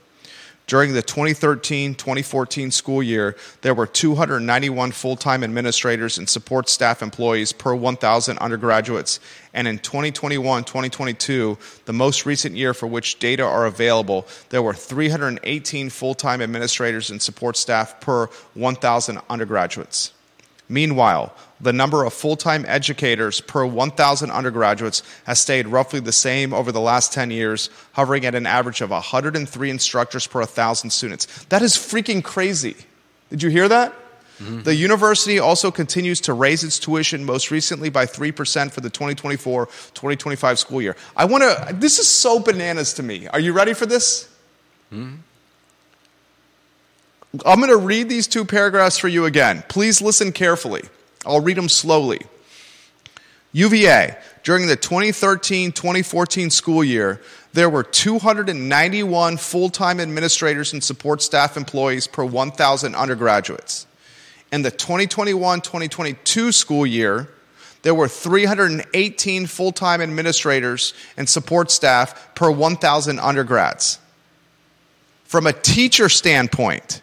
Speaker 1: During the 2013 2014 school year, there were 291 full time administrators and support staff employees per 1,000 undergraduates. And in 2021 2022, the most recent year for which data are available, there were 318 full time administrators and support staff per 1,000 undergraduates. Meanwhile, the number of full time educators per 1,000 undergraduates has stayed roughly the same over the last 10 years, hovering at an average of 103 instructors per 1,000 students. That is freaking crazy. Did you hear that? Mm-hmm. The university also continues to raise its tuition, most recently by 3% for the 2024 2025 school year. I want to, this is so bananas to me. Are you ready for this? Mm-hmm. I'm going to read these two paragraphs for you again. Please listen carefully. I'll read them slowly. UVA, during the 2013 2014 school year, there were 291 full time administrators and support staff employees per 1,000 undergraduates. In the 2021 2022 school year, there were 318 full time administrators and support staff per 1,000 undergrads. From a teacher standpoint,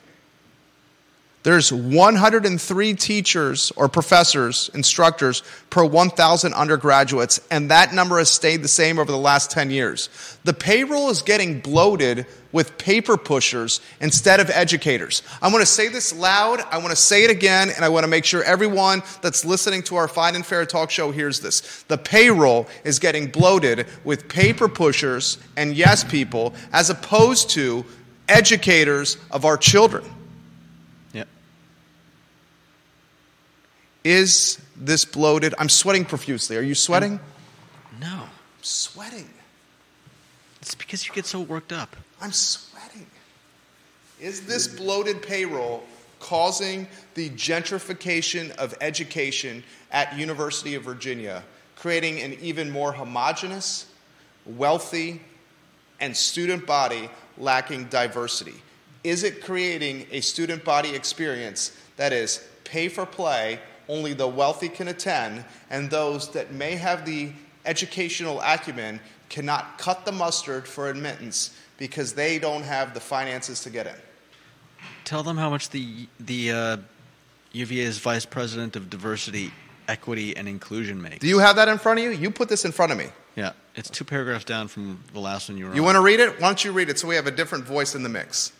Speaker 1: there's 103 teachers or professors, instructors per 1,000 undergraduates, and that number has stayed the same over the last 10 years. The payroll is getting bloated with paper pushers instead of educators. I want to say this loud, I want to say it again, and I want to make sure everyone that's listening to our Fine and Fair talk show hears this. The payroll is getting bloated with paper pushers and yes people as opposed to educators of our children. Is this bloated? I'm sweating profusely. Are you sweating?
Speaker 2: No.
Speaker 1: I'm sweating.
Speaker 2: It's because you get so worked up.
Speaker 1: I'm sweating. Is this bloated payroll causing the gentrification of education at University of Virginia, creating an even more homogenous, wealthy, and student body lacking diversity? Is it creating a student body experience that is pay for play only the wealthy can attend, and those that may have the educational acumen cannot cut the mustard for admittance because they don't have the finances to get in.
Speaker 2: Tell them how much the the uh, UVA's vice president of diversity, equity, and inclusion makes.
Speaker 1: Do you have that in front of you? You put this in front of me.
Speaker 2: Yeah, it's two paragraphs down from the last one you were.
Speaker 1: You
Speaker 2: on.
Speaker 1: want to read it? Why don't you read it so we have a different voice in the mix?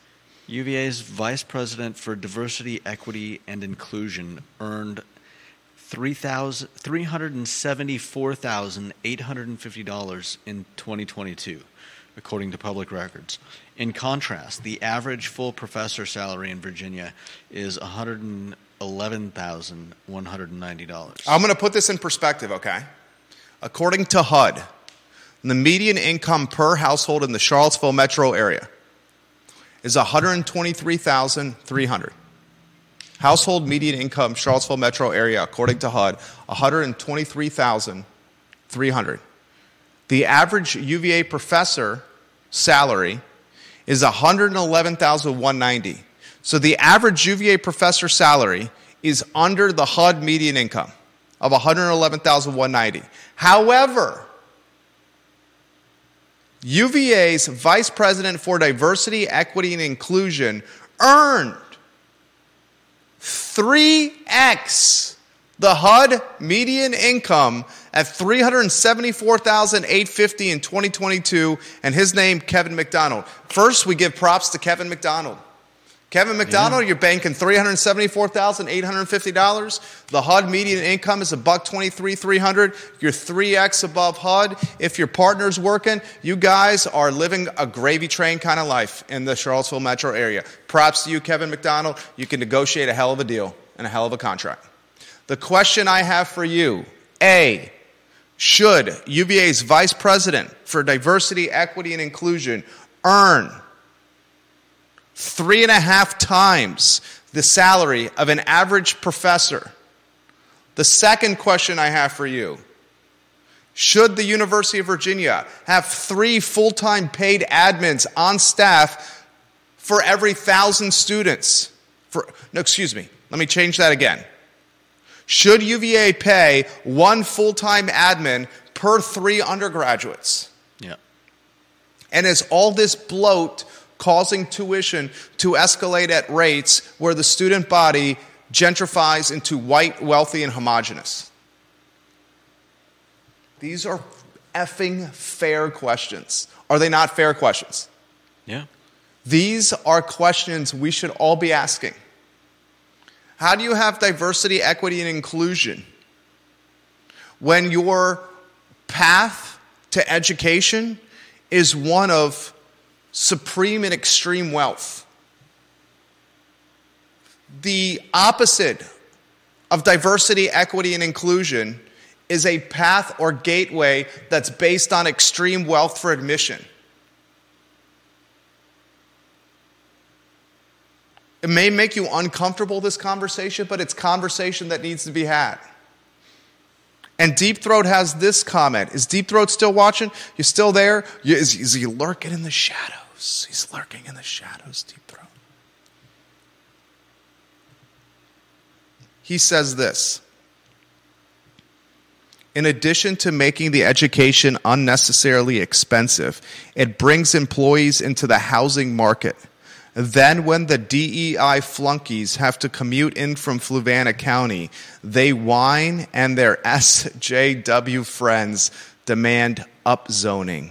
Speaker 2: UVA's vice president for diversity, equity, and inclusion earned $374,850 in 2022, according to public records. In contrast, the average full professor salary in Virginia is $111,190.
Speaker 1: I'm going to put this in perspective, okay? According to HUD, the median income per household in the Charlottesville metro area is 123,300. Household median income, Charlottesville metro area, according to HUD, 123,300. The average UVA professor salary is 111,190. So the average UVA professor salary is under the HUD median income of 111,190. However, UVA's vice president for diversity, equity, and inclusion earned 3x the HUD median income at 374,850 in 2022 and his name Kevin McDonald. First, we give props to Kevin McDonald. Kevin McDonald, yeah. you're banking $374,850. The HUD median income is a buck 23 300. You're 3x above HUD. If your partner's working, you guys are living a gravy train kind of life in the Charlottesville metro area. Props to you, Kevin McDonald. You can negotiate a hell of a deal and a hell of a contract. The question I have for you A, should UVA's vice president for diversity, equity, and inclusion earn three and a half times the salary of an average professor. The second question I have for you should the University of Virginia have three full time paid admins on staff for every thousand students? For, no, excuse me, let me change that again. Should UVA pay one full time admin per three undergraduates?
Speaker 2: Yeah.
Speaker 1: And is all this bloat causing tuition to escalate at rates where the student body gentrifies into white, wealthy, and homogenous? These are effing fair questions. Are they not fair questions?
Speaker 2: Yeah.
Speaker 1: These are questions we should all be asking. How do you have diversity, equity, and inclusion when your path to education is one of supreme and extreme wealth. The opposite of diversity, equity, and inclusion is a path or gateway that's based on extreme wealth for admission. It may make you uncomfortable, this conversation, but it's conversation that needs to be had. And Deep Throat has this comment. Is Deep Throat still watching? You still there? Is, is he lurking in the shadows? He's lurking in the shadows, Deep Throat. He says this. In addition to making the education unnecessarily expensive, it brings employees into the housing market. Then, when the DEI flunkies have to commute in from Fluvanna County, they whine and their SJW friends demand upzoning.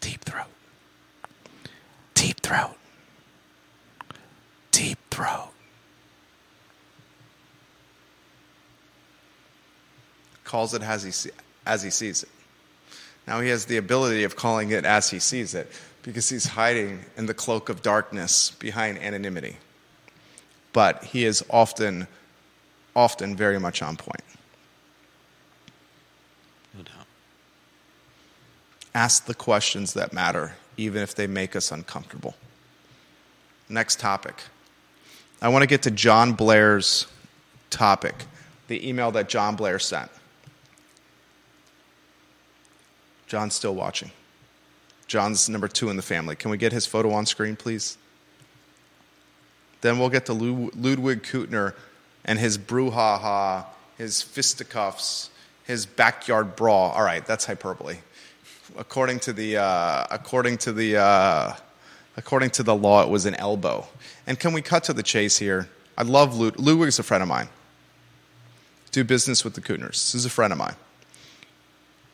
Speaker 1: Deep throat. Deep throat. Deep throat. calls it as he, as he sees it. Now he has the ability of calling it as he sees it because he's hiding in the cloak of darkness behind anonymity. But he is often, often very much on point.
Speaker 2: No doubt.
Speaker 1: Ask the questions that matter, even if they make us uncomfortable. Next topic. I want to get to John Blair's topic, the email that John Blair sent. John's still watching. John's number two in the family. Can we get his photo on screen, please? Then we'll get to Ludwig Kuttner and his brouhaha, his fisticuffs, his backyard brawl. All right, that's hyperbole. According to the, uh, according to the, uh, according to the law, it was an elbow. And can we cut to the chase here? I love Lud- Ludwig's a friend of mine. Do business with the Kuttners. This is a friend of mine.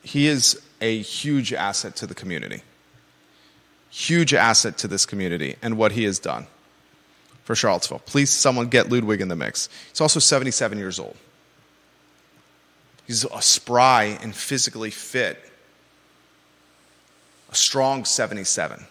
Speaker 1: He is a huge asset to the community. Huge asset to this community and what he has done for Charlottesville. Please, someone get Ludwig in the mix. He's also 77 years old. He's a spry and physically fit, a strong 77.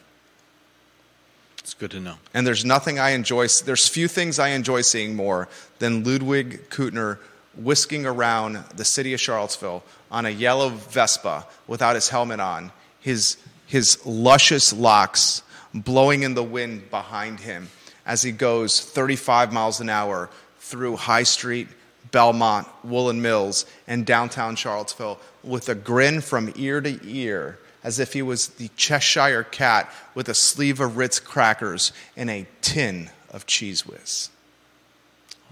Speaker 2: It's good to know.
Speaker 1: And there's nothing I enjoy, there's few things I enjoy seeing more than Ludwig Kuttner whisking around the city of Charlottesville on a yellow Vespa without his helmet on, his, his luscious locks blowing in the wind behind him as he goes 35 miles an hour through High Street, Belmont, Woolen Mills, and downtown Charlottesville with a grin from ear to ear as if he was the Cheshire cat with a sleeve of Ritz crackers and a tin of Cheez Whiz.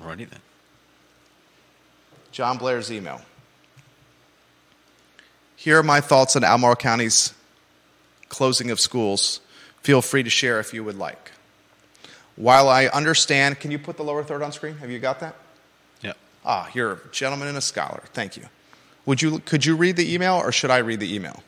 Speaker 2: Alrighty then.
Speaker 1: John Blair's email. Here are my thoughts on Albemarle County's closing of schools. Feel free to share if you would like. While I understand, can you put the lower third on screen? Have you got that?
Speaker 2: Yeah.
Speaker 1: Ah, you're a gentleman and a scholar. Thank you. Would you could you read the email or should I read the email?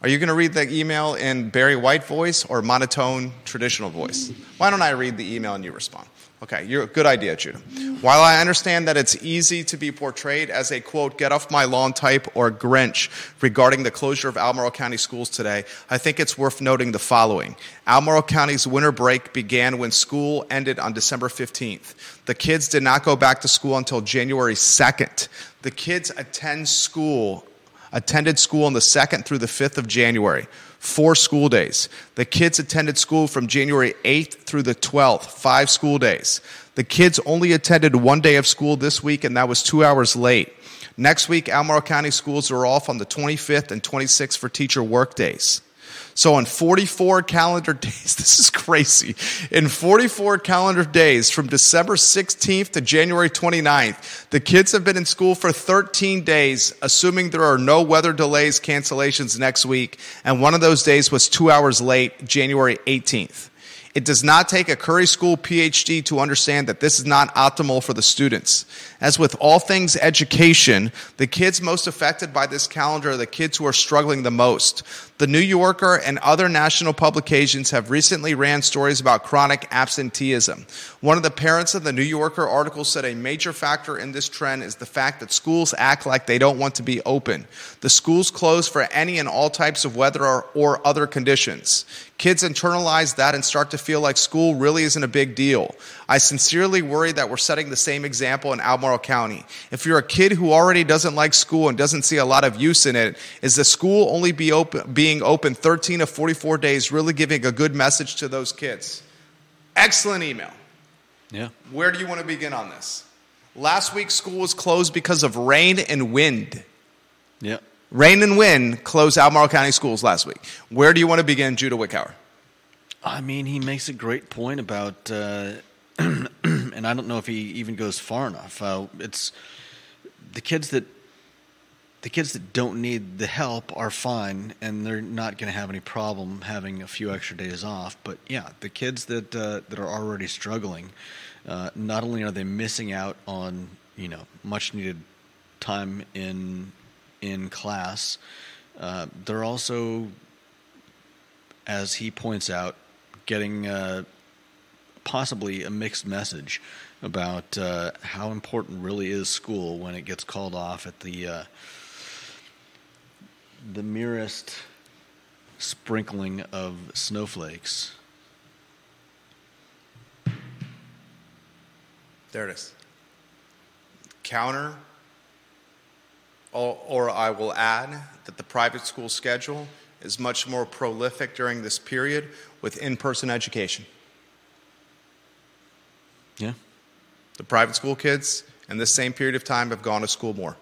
Speaker 1: Are you going to read the email in Barry White voice or monotone traditional voice? Why don't I read the email and you respond? Okay, you're a good idea, Judah. While I understand that it's easy to be portrayed as a quote, get off my lawn type or Grinch regarding the closure of Albemarle County schools today, I think it's worth noting the following. Albemarle County's winter break began when school ended on December 15th. The kids did not go back to school until January 2nd. The kids attend school attended school on the 2nd through the 5th of January, four school days. The kids attended school from January 8th through the 12th, five school days. The kids only attended one day of school this week, and that was two hours late. Next week, Albemarle County schools are off on the 25th and 26th for teacher work days. So in 44 calendar days, this is crazy. In 44 calendar days from December 16th to January 29th, the kids have been in school for 13 days, assuming there are no weather delays, cancellations next week. And one of those days was two hours late, January 18th. It does not take a Curry School PhD to understand that this is not optimal for the students. As with all things education, the kids most affected by this calendar are the kids who are struggling the most. The New Yorker and other national publications have recently ran stories about chronic absenteeism. One of the parents of the New Yorker article said a major factor in this trend is the fact that schools act like they don't want to be open. The schools close for any and all types of weather or, or other conditions. Kids internalize that and start to feel like school really isn't a big deal. I sincerely worry that we're setting the same example in Albemarle County. If you're a kid who already doesn't like school and doesn't see a lot of use in it, is the school only be open, being open 13 of 44 days really giving a good message to those kids? Excellent email.
Speaker 2: Yeah.
Speaker 1: Where do you want to begin on this? Last week, school was closed because of rain and wind.
Speaker 2: Yeah.
Speaker 1: Rain and wind closed Albemarle County schools last week. Where do you want to begin, Judah Wickower?
Speaker 2: I mean, he makes a great point about, uh, and I don't know if he even goes far enough. Uh, it's the kids that the kids that don't need the help are fine, and they're not going to have any problem having a few extra days off. But yeah, the kids that uh, that are already struggling, uh, not only are they missing out on you know much needed time in in class, uh, they're also, as he points out, getting uh, possibly a mixed message about uh, how important really is school when it gets called off at the uh, the merest sprinkling of snowflakes.
Speaker 1: There it is. Counter, or, or I will add that the private school schedule is much more prolific during this period with in person education.
Speaker 2: Yeah.
Speaker 1: The private school kids in this same period of time have gone to school more.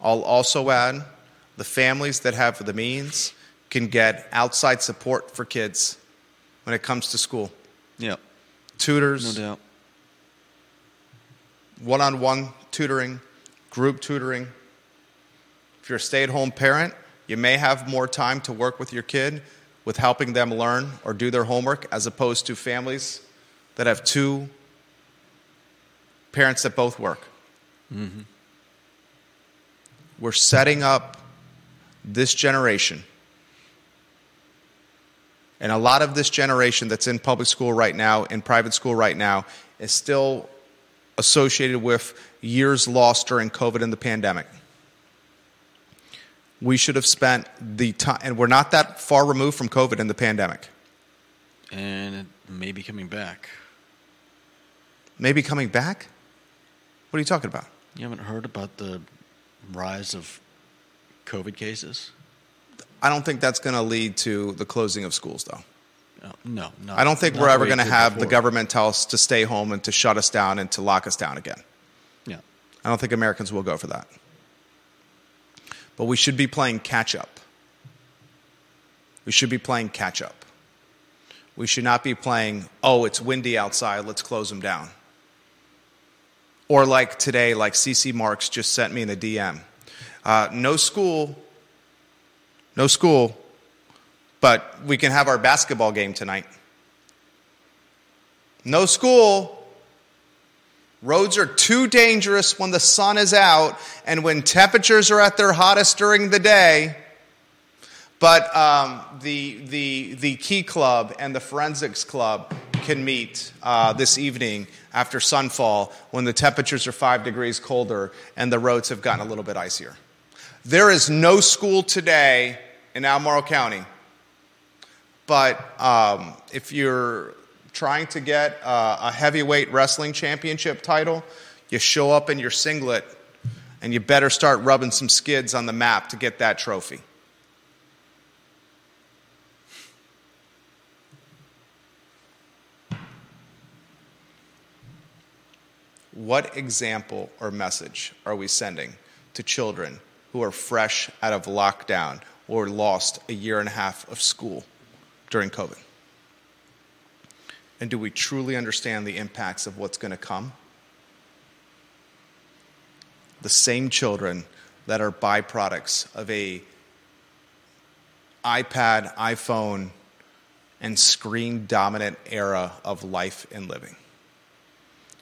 Speaker 1: I'll also add the families that have the means can get outside support for kids when it comes to school.
Speaker 2: Yeah.
Speaker 1: Tutors,
Speaker 2: No doubt.
Speaker 1: one on one tutoring, group tutoring. If you're a stay at home parent, you may have more time to work with your kid with helping them learn or do their homework as opposed to families that have two parents that both work. Mm-hmm. We're setting up this generation. And a lot of this generation that's in public school right now, in private school right now, is still associated with years lost during COVID and the pandemic. We should have spent the time, and we're not that far removed from COVID and the pandemic.
Speaker 2: And it may be coming back.
Speaker 1: Maybe coming back? What are you talking about?
Speaker 2: You haven't heard about the rise of COVID cases?
Speaker 1: I don't think that's going to lead to the closing of schools, though.
Speaker 2: No, no. Not,
Speaker 1: I don't think we're ever going to have the government tell us to stay home and to shut us down and to lock us down again.
Speaker 2: Yeah.
Speaker 1: I don't think Americans will go for that. But we should be playing catch up. We should be playing catch up. We should not be playing, oh, it's windy outside, let's close them down. Or like today, like CC Marks just sent me in the DM. Uh, no school, no school, but we can have our basketball game tonight. No school, Roads are too dangerous when the sun is out and when temperatures are at their hottest during the day. But um, the, the, the Key Club and the Forensics Club can meet uh, this evening after sunfall when the temperatures are five degrees colder and the roads have gotten a little bit icier. There is no school today in Albemarle County, but um, if you're trying to get uh, a heavyweight wrestling championship title, you show up in your singlet and you better start rubbing some skids on the map to get that trophy. What example or message are we sending to children who are fresh out of lockdown or lost a year and a half of school during COVID? And do we truly understand the impacts of what's going to come? The same children that are byproducts of a iPad, iPhone, and screen dominant era of life and living.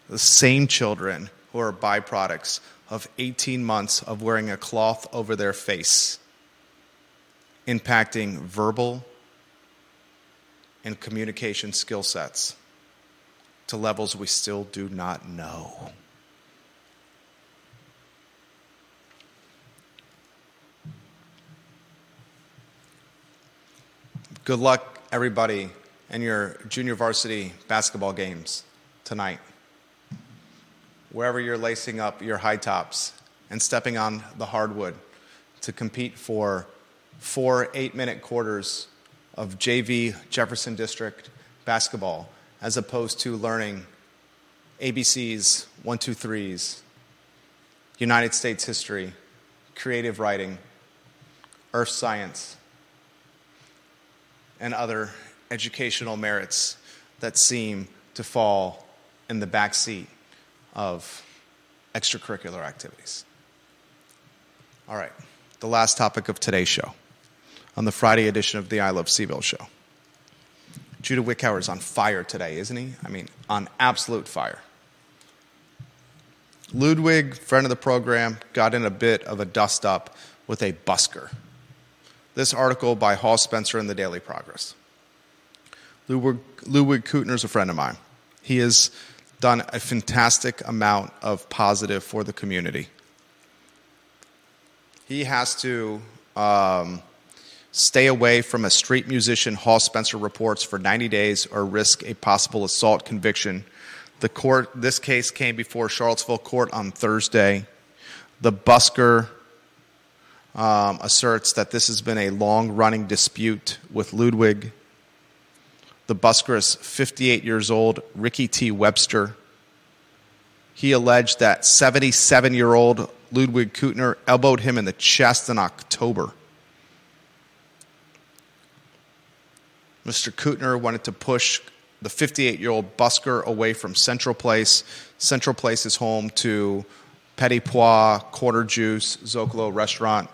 Speaker 1: The same children who are byproducts of 18 months of wearing a cloth over their face, impacting verbal and communication skill sets to levels we still do not know. Good luck, everybody, in your junior varsity basketball games tonight. Wherever you're lacing up your high tops and stepping on the hardwood to compete for four eight minute quarters of JV Jefferson District basketball, as opposed to learning ABCs, one, two, threes, United States history, creative writing, earth science, and other educational merits that seem to fall in the back seat of extracurricular activities. All right, the last topic of today's show on the Friday edition of the I Love CVille show. Judah Wickower is on fire today, isn't he? I mean, on absolute fire. Ludwig, friend of the program, got in a bit of a dust up with a busker. This article by Hawes Spencer in the Daily Progress. Ludwig, Ludwig Kuttner is a friend of mine. He has done a fantastic amount of positive for the community. He has to um, stay away from a street musician, Hawes Spencer reports, for 90 days or risk a possible assault conviction. The court, this case came before Charlottesville Court on Thursday. The busker um, asserts that this has been a long running dispute with Ludwig. The busker is 58 years old, Ricky T. Webster. He alleged that 77 year old Ludwig Kuttner elbowed him in the chest in October. Mr. Kuttner wanted to push the 58 year old busker away from Central Place. Central Place is home to Petit Pois, Quarter Juice, Zocalo Restaurant.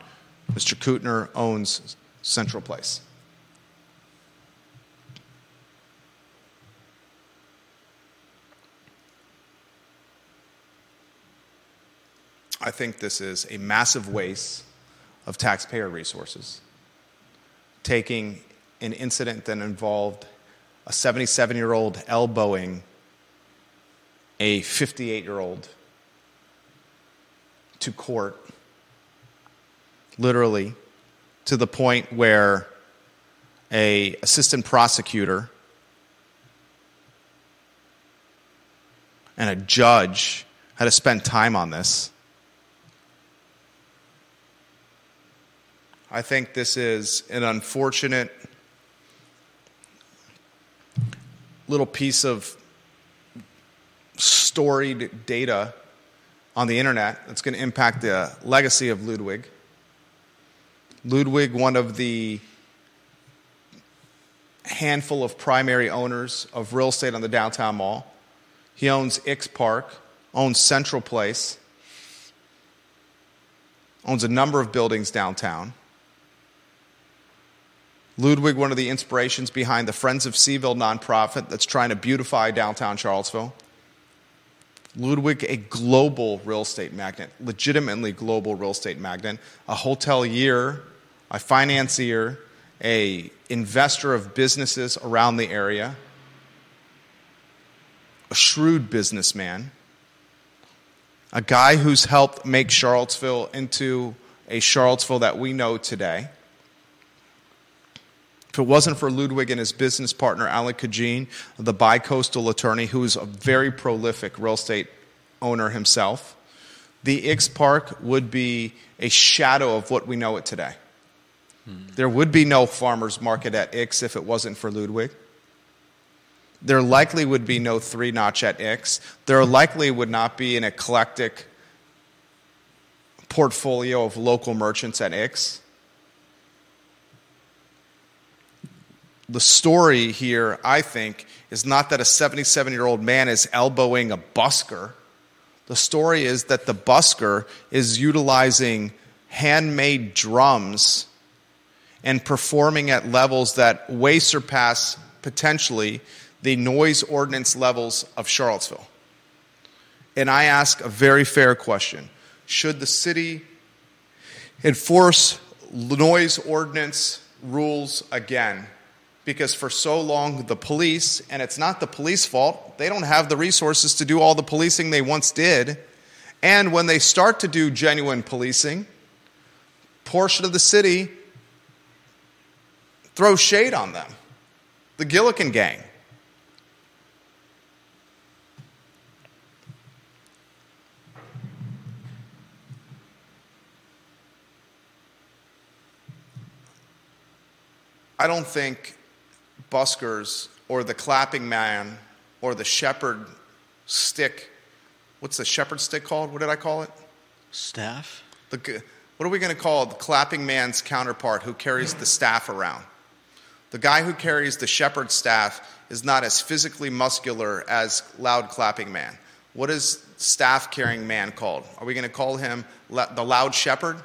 Speaker 1: Mr. Kuttner owns Central Place. I think this is a massive waste of taxpayer resources. Taking an incident that involved a 77 year old elbowing a 58 year old to court, literally, to the point where a assistant prosecutor and a judge had to spend time on this I think this is an unfortunate little piece of storied data on the internet that's going to impact the legacy of Ludwig. Ludwig, one of the handful of primary owners of real estate on the downtown mall. He owns Ix Park, owns Central Place, owns a number of buildings downtown. Ludwig, one of the inspirations behind the Friends of CVille nonprofit that's trying to beautify downtown Charlottesville. Ludwig, a global real estate magnate, legitimately global real estate magnate, a hotelier, a financier, a investor of businesses around the area, a shrewd businessman, a guy who's helped make Charlottesville into a Charlottesville that we know today. If it wasn't for Ludwig and his business partner, Alec Kajin, the bi-coastal attorney, who is a very prolific real estate owner himself, the Ix Park would be a shadow of what we know it today. Hmm. There would be no farmer's market at Ix if it wasn't for Ludwig. There likely would be no three notch at Ix. There likely would not be an eclectic portfolio of local merchants at Ix. The story here, I think, is not that a 77 year old man is elbowing a busker. The story is that the busker is utilizing handmade drums and performing at levels that way surpass potentially the noise ordinance levels of Charlottesville. And I ask a very fair question Should the city enforce noise ordinance rules again because for so long the police, and it's not the police fault, they don't have the resources to do all the policing they once did. And when they start to do genuine policing, portion of the city throws shade on them. The Gillikin gang. I don't think buskers or the clapping man or the shepherd stick. What's the shepherd stick called? What did I call it?
Speaker 2: Staff?
Speaker 1: The, what are we going to call the clapping man's counterpart who carries the staff around? The guy who carries the shepherd staff is not as physically muscular as loud clapping man. What is staff carrying man called? Are we going to call him la- the loud shepherd?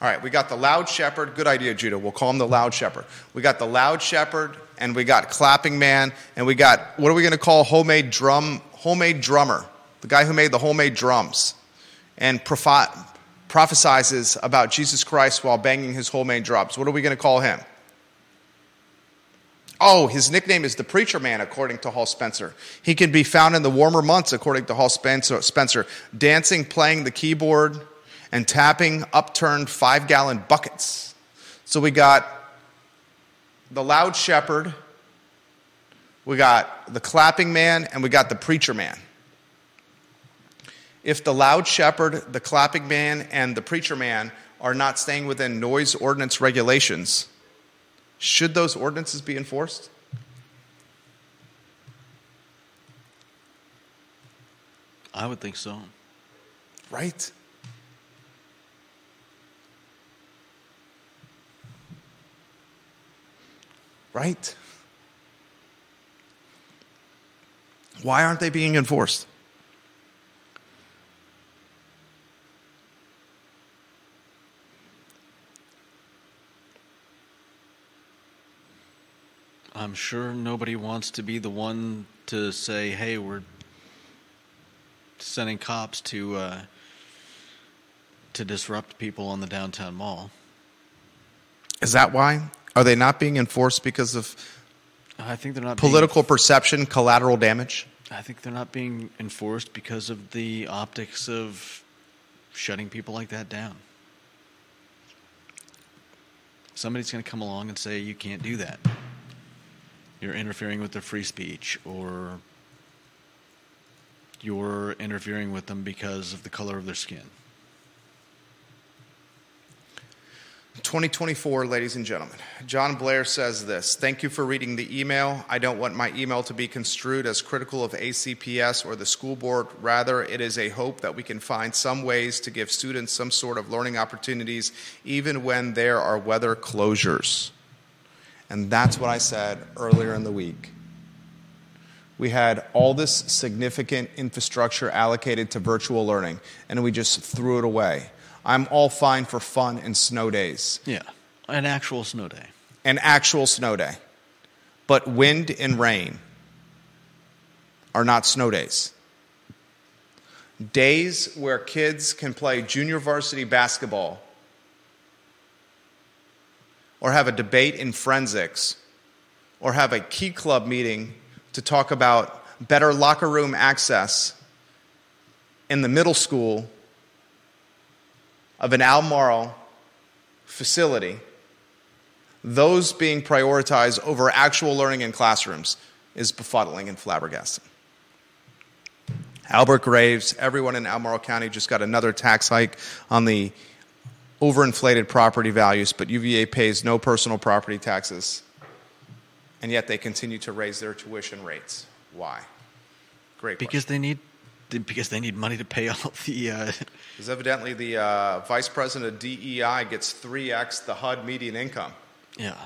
Speaker 1: All right, we got the loud shepherd. Good idea, Judah. We'll call him the loud shepherd. We got the loud shepherd, and we got clapping man, and we got what are we going to call homemade drum, homemade drummer, the guy who made the homemade drums, and prophet, prophesizes about Jesus Christ while banging his homemade drums. What are we going to call him? Oh, his nickname is the preacher man, according to Hawes Spencer. He can be found in the warmer months, according to Hawes Spencer, Spencer dancing, playing the keyboard, and tapping upturned five gallon buckets. So we got the loud shepherd, we got the clapping man, and we got the preacher man. If the loud shepherd, the clapping man, and the preacher man are not staying within noise ordinance regulations, should those ordinances be enforced?
Speaker 2: I would think so.
Speaker 1: Right? Right? Why aren't they being enforced?
Speaker 2: I'm sure nobody wants to be the one to say, "Hey, we're sending cops to uh, to disrupt people on the downtown mall."
Speaker 1: Is that why? Are they not being enforced because of
Speaker 2: I think they're not being-
Speaker 1: political perception, collateral damage?
Speaker 2: I think they're not being enforced because of the optics of shutting people like that down. Somebody's going to come along and say, you can't do that. You're interfering with their free speech, or you're interfering with them because of the color of their skin.
Speaker 1: 2024, ladies and gentlemen. John Blair says this Thank you for reading the email. I don't want my email to be construed as critical of ACPS or the school board. Rather, it is a hope that we can find some ways to give students some sort of learning opportunities, even when there are weather closures. And that's what I said earlier in the week. We had all this significant infrastructure allocated to virtual learning, and we just threw it away. I'm all fine for fun and snow days,
Speaker 2: Yeah, an actual snow day.
Speaker 1: an actual snow day. But wind and rain are not snow days. Days where kids can play junior varsity basketball or have a debate in forensics or have a key club meeting to talk about better locker room access in the middle school of an Albemarle facility, those being prioritized over actual learning in classrooms is befuddling and flabbergasting. Albert Graves, everyone in Albemarle County just got another tax hike on the overinflated property values, but UVA pays no personal property taxes, and yet they continue to raise their tuition rates. Why? Great question.
Speaker 2: Because they need because they need money to pay all the uh,
Speaker 1: Because evidently the uh, vice president of DEI gets 3x the HUD median income.
Speaker 2: yeah.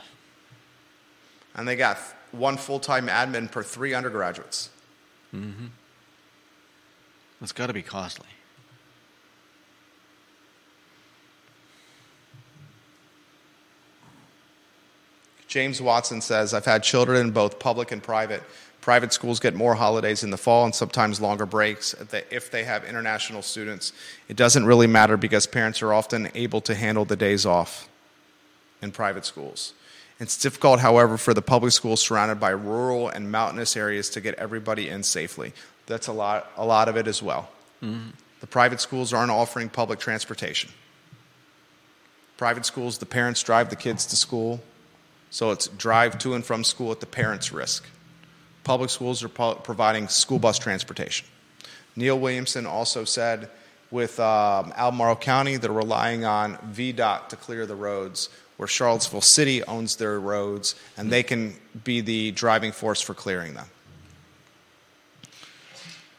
Speaker 1: And they got one full time admin per three undergraduates.
Speaker 2: It's got to be costly.
Speaker 1: James Watson says, I've had children in both public and private. Private schools get more holidays in the fall and sometimes longer breaks if they- have international students. It doesn't really matter because parents are often able to handle the days off in private schools. It's difficult, however, for the public schools surrounded by rural and mountainous areas to get everybody in safely. That's a lot, a lot of it as well. Mm-hmm. The private schools aren't offering public transportation. Private schools, the parents drive the kids to school, so it's drive to and from school at the parents' risk. Public schools are po- providing school bus transportation. Neil Williamson also said with um, Albemarle County, they're relying on VDOT to clear the roads, where Charlottesville City owns their roads, and they can be the driving force for clearing them.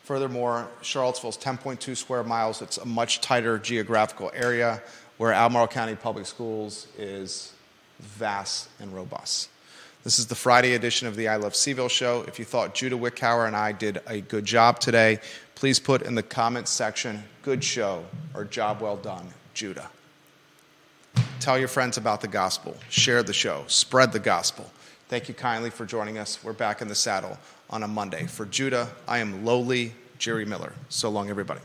Speaker 1: Furthermore, Charlottesville's 10.2 square miles. It's a much tighter geographical area where Albemarle County Public Schools is vast and robust. This is the Friday edition of the I Love CVille show. If you thought Judah Wickower and I did a good job today, please put in the comments section, good show or job well done, Judah. Tell your friends about the gospel. Share the show. Spread the gospel. Thank you kindly for joining us. We're back in the saddle on a Monday. For Judah, I am lowly Jerry Miller. So long, everybody.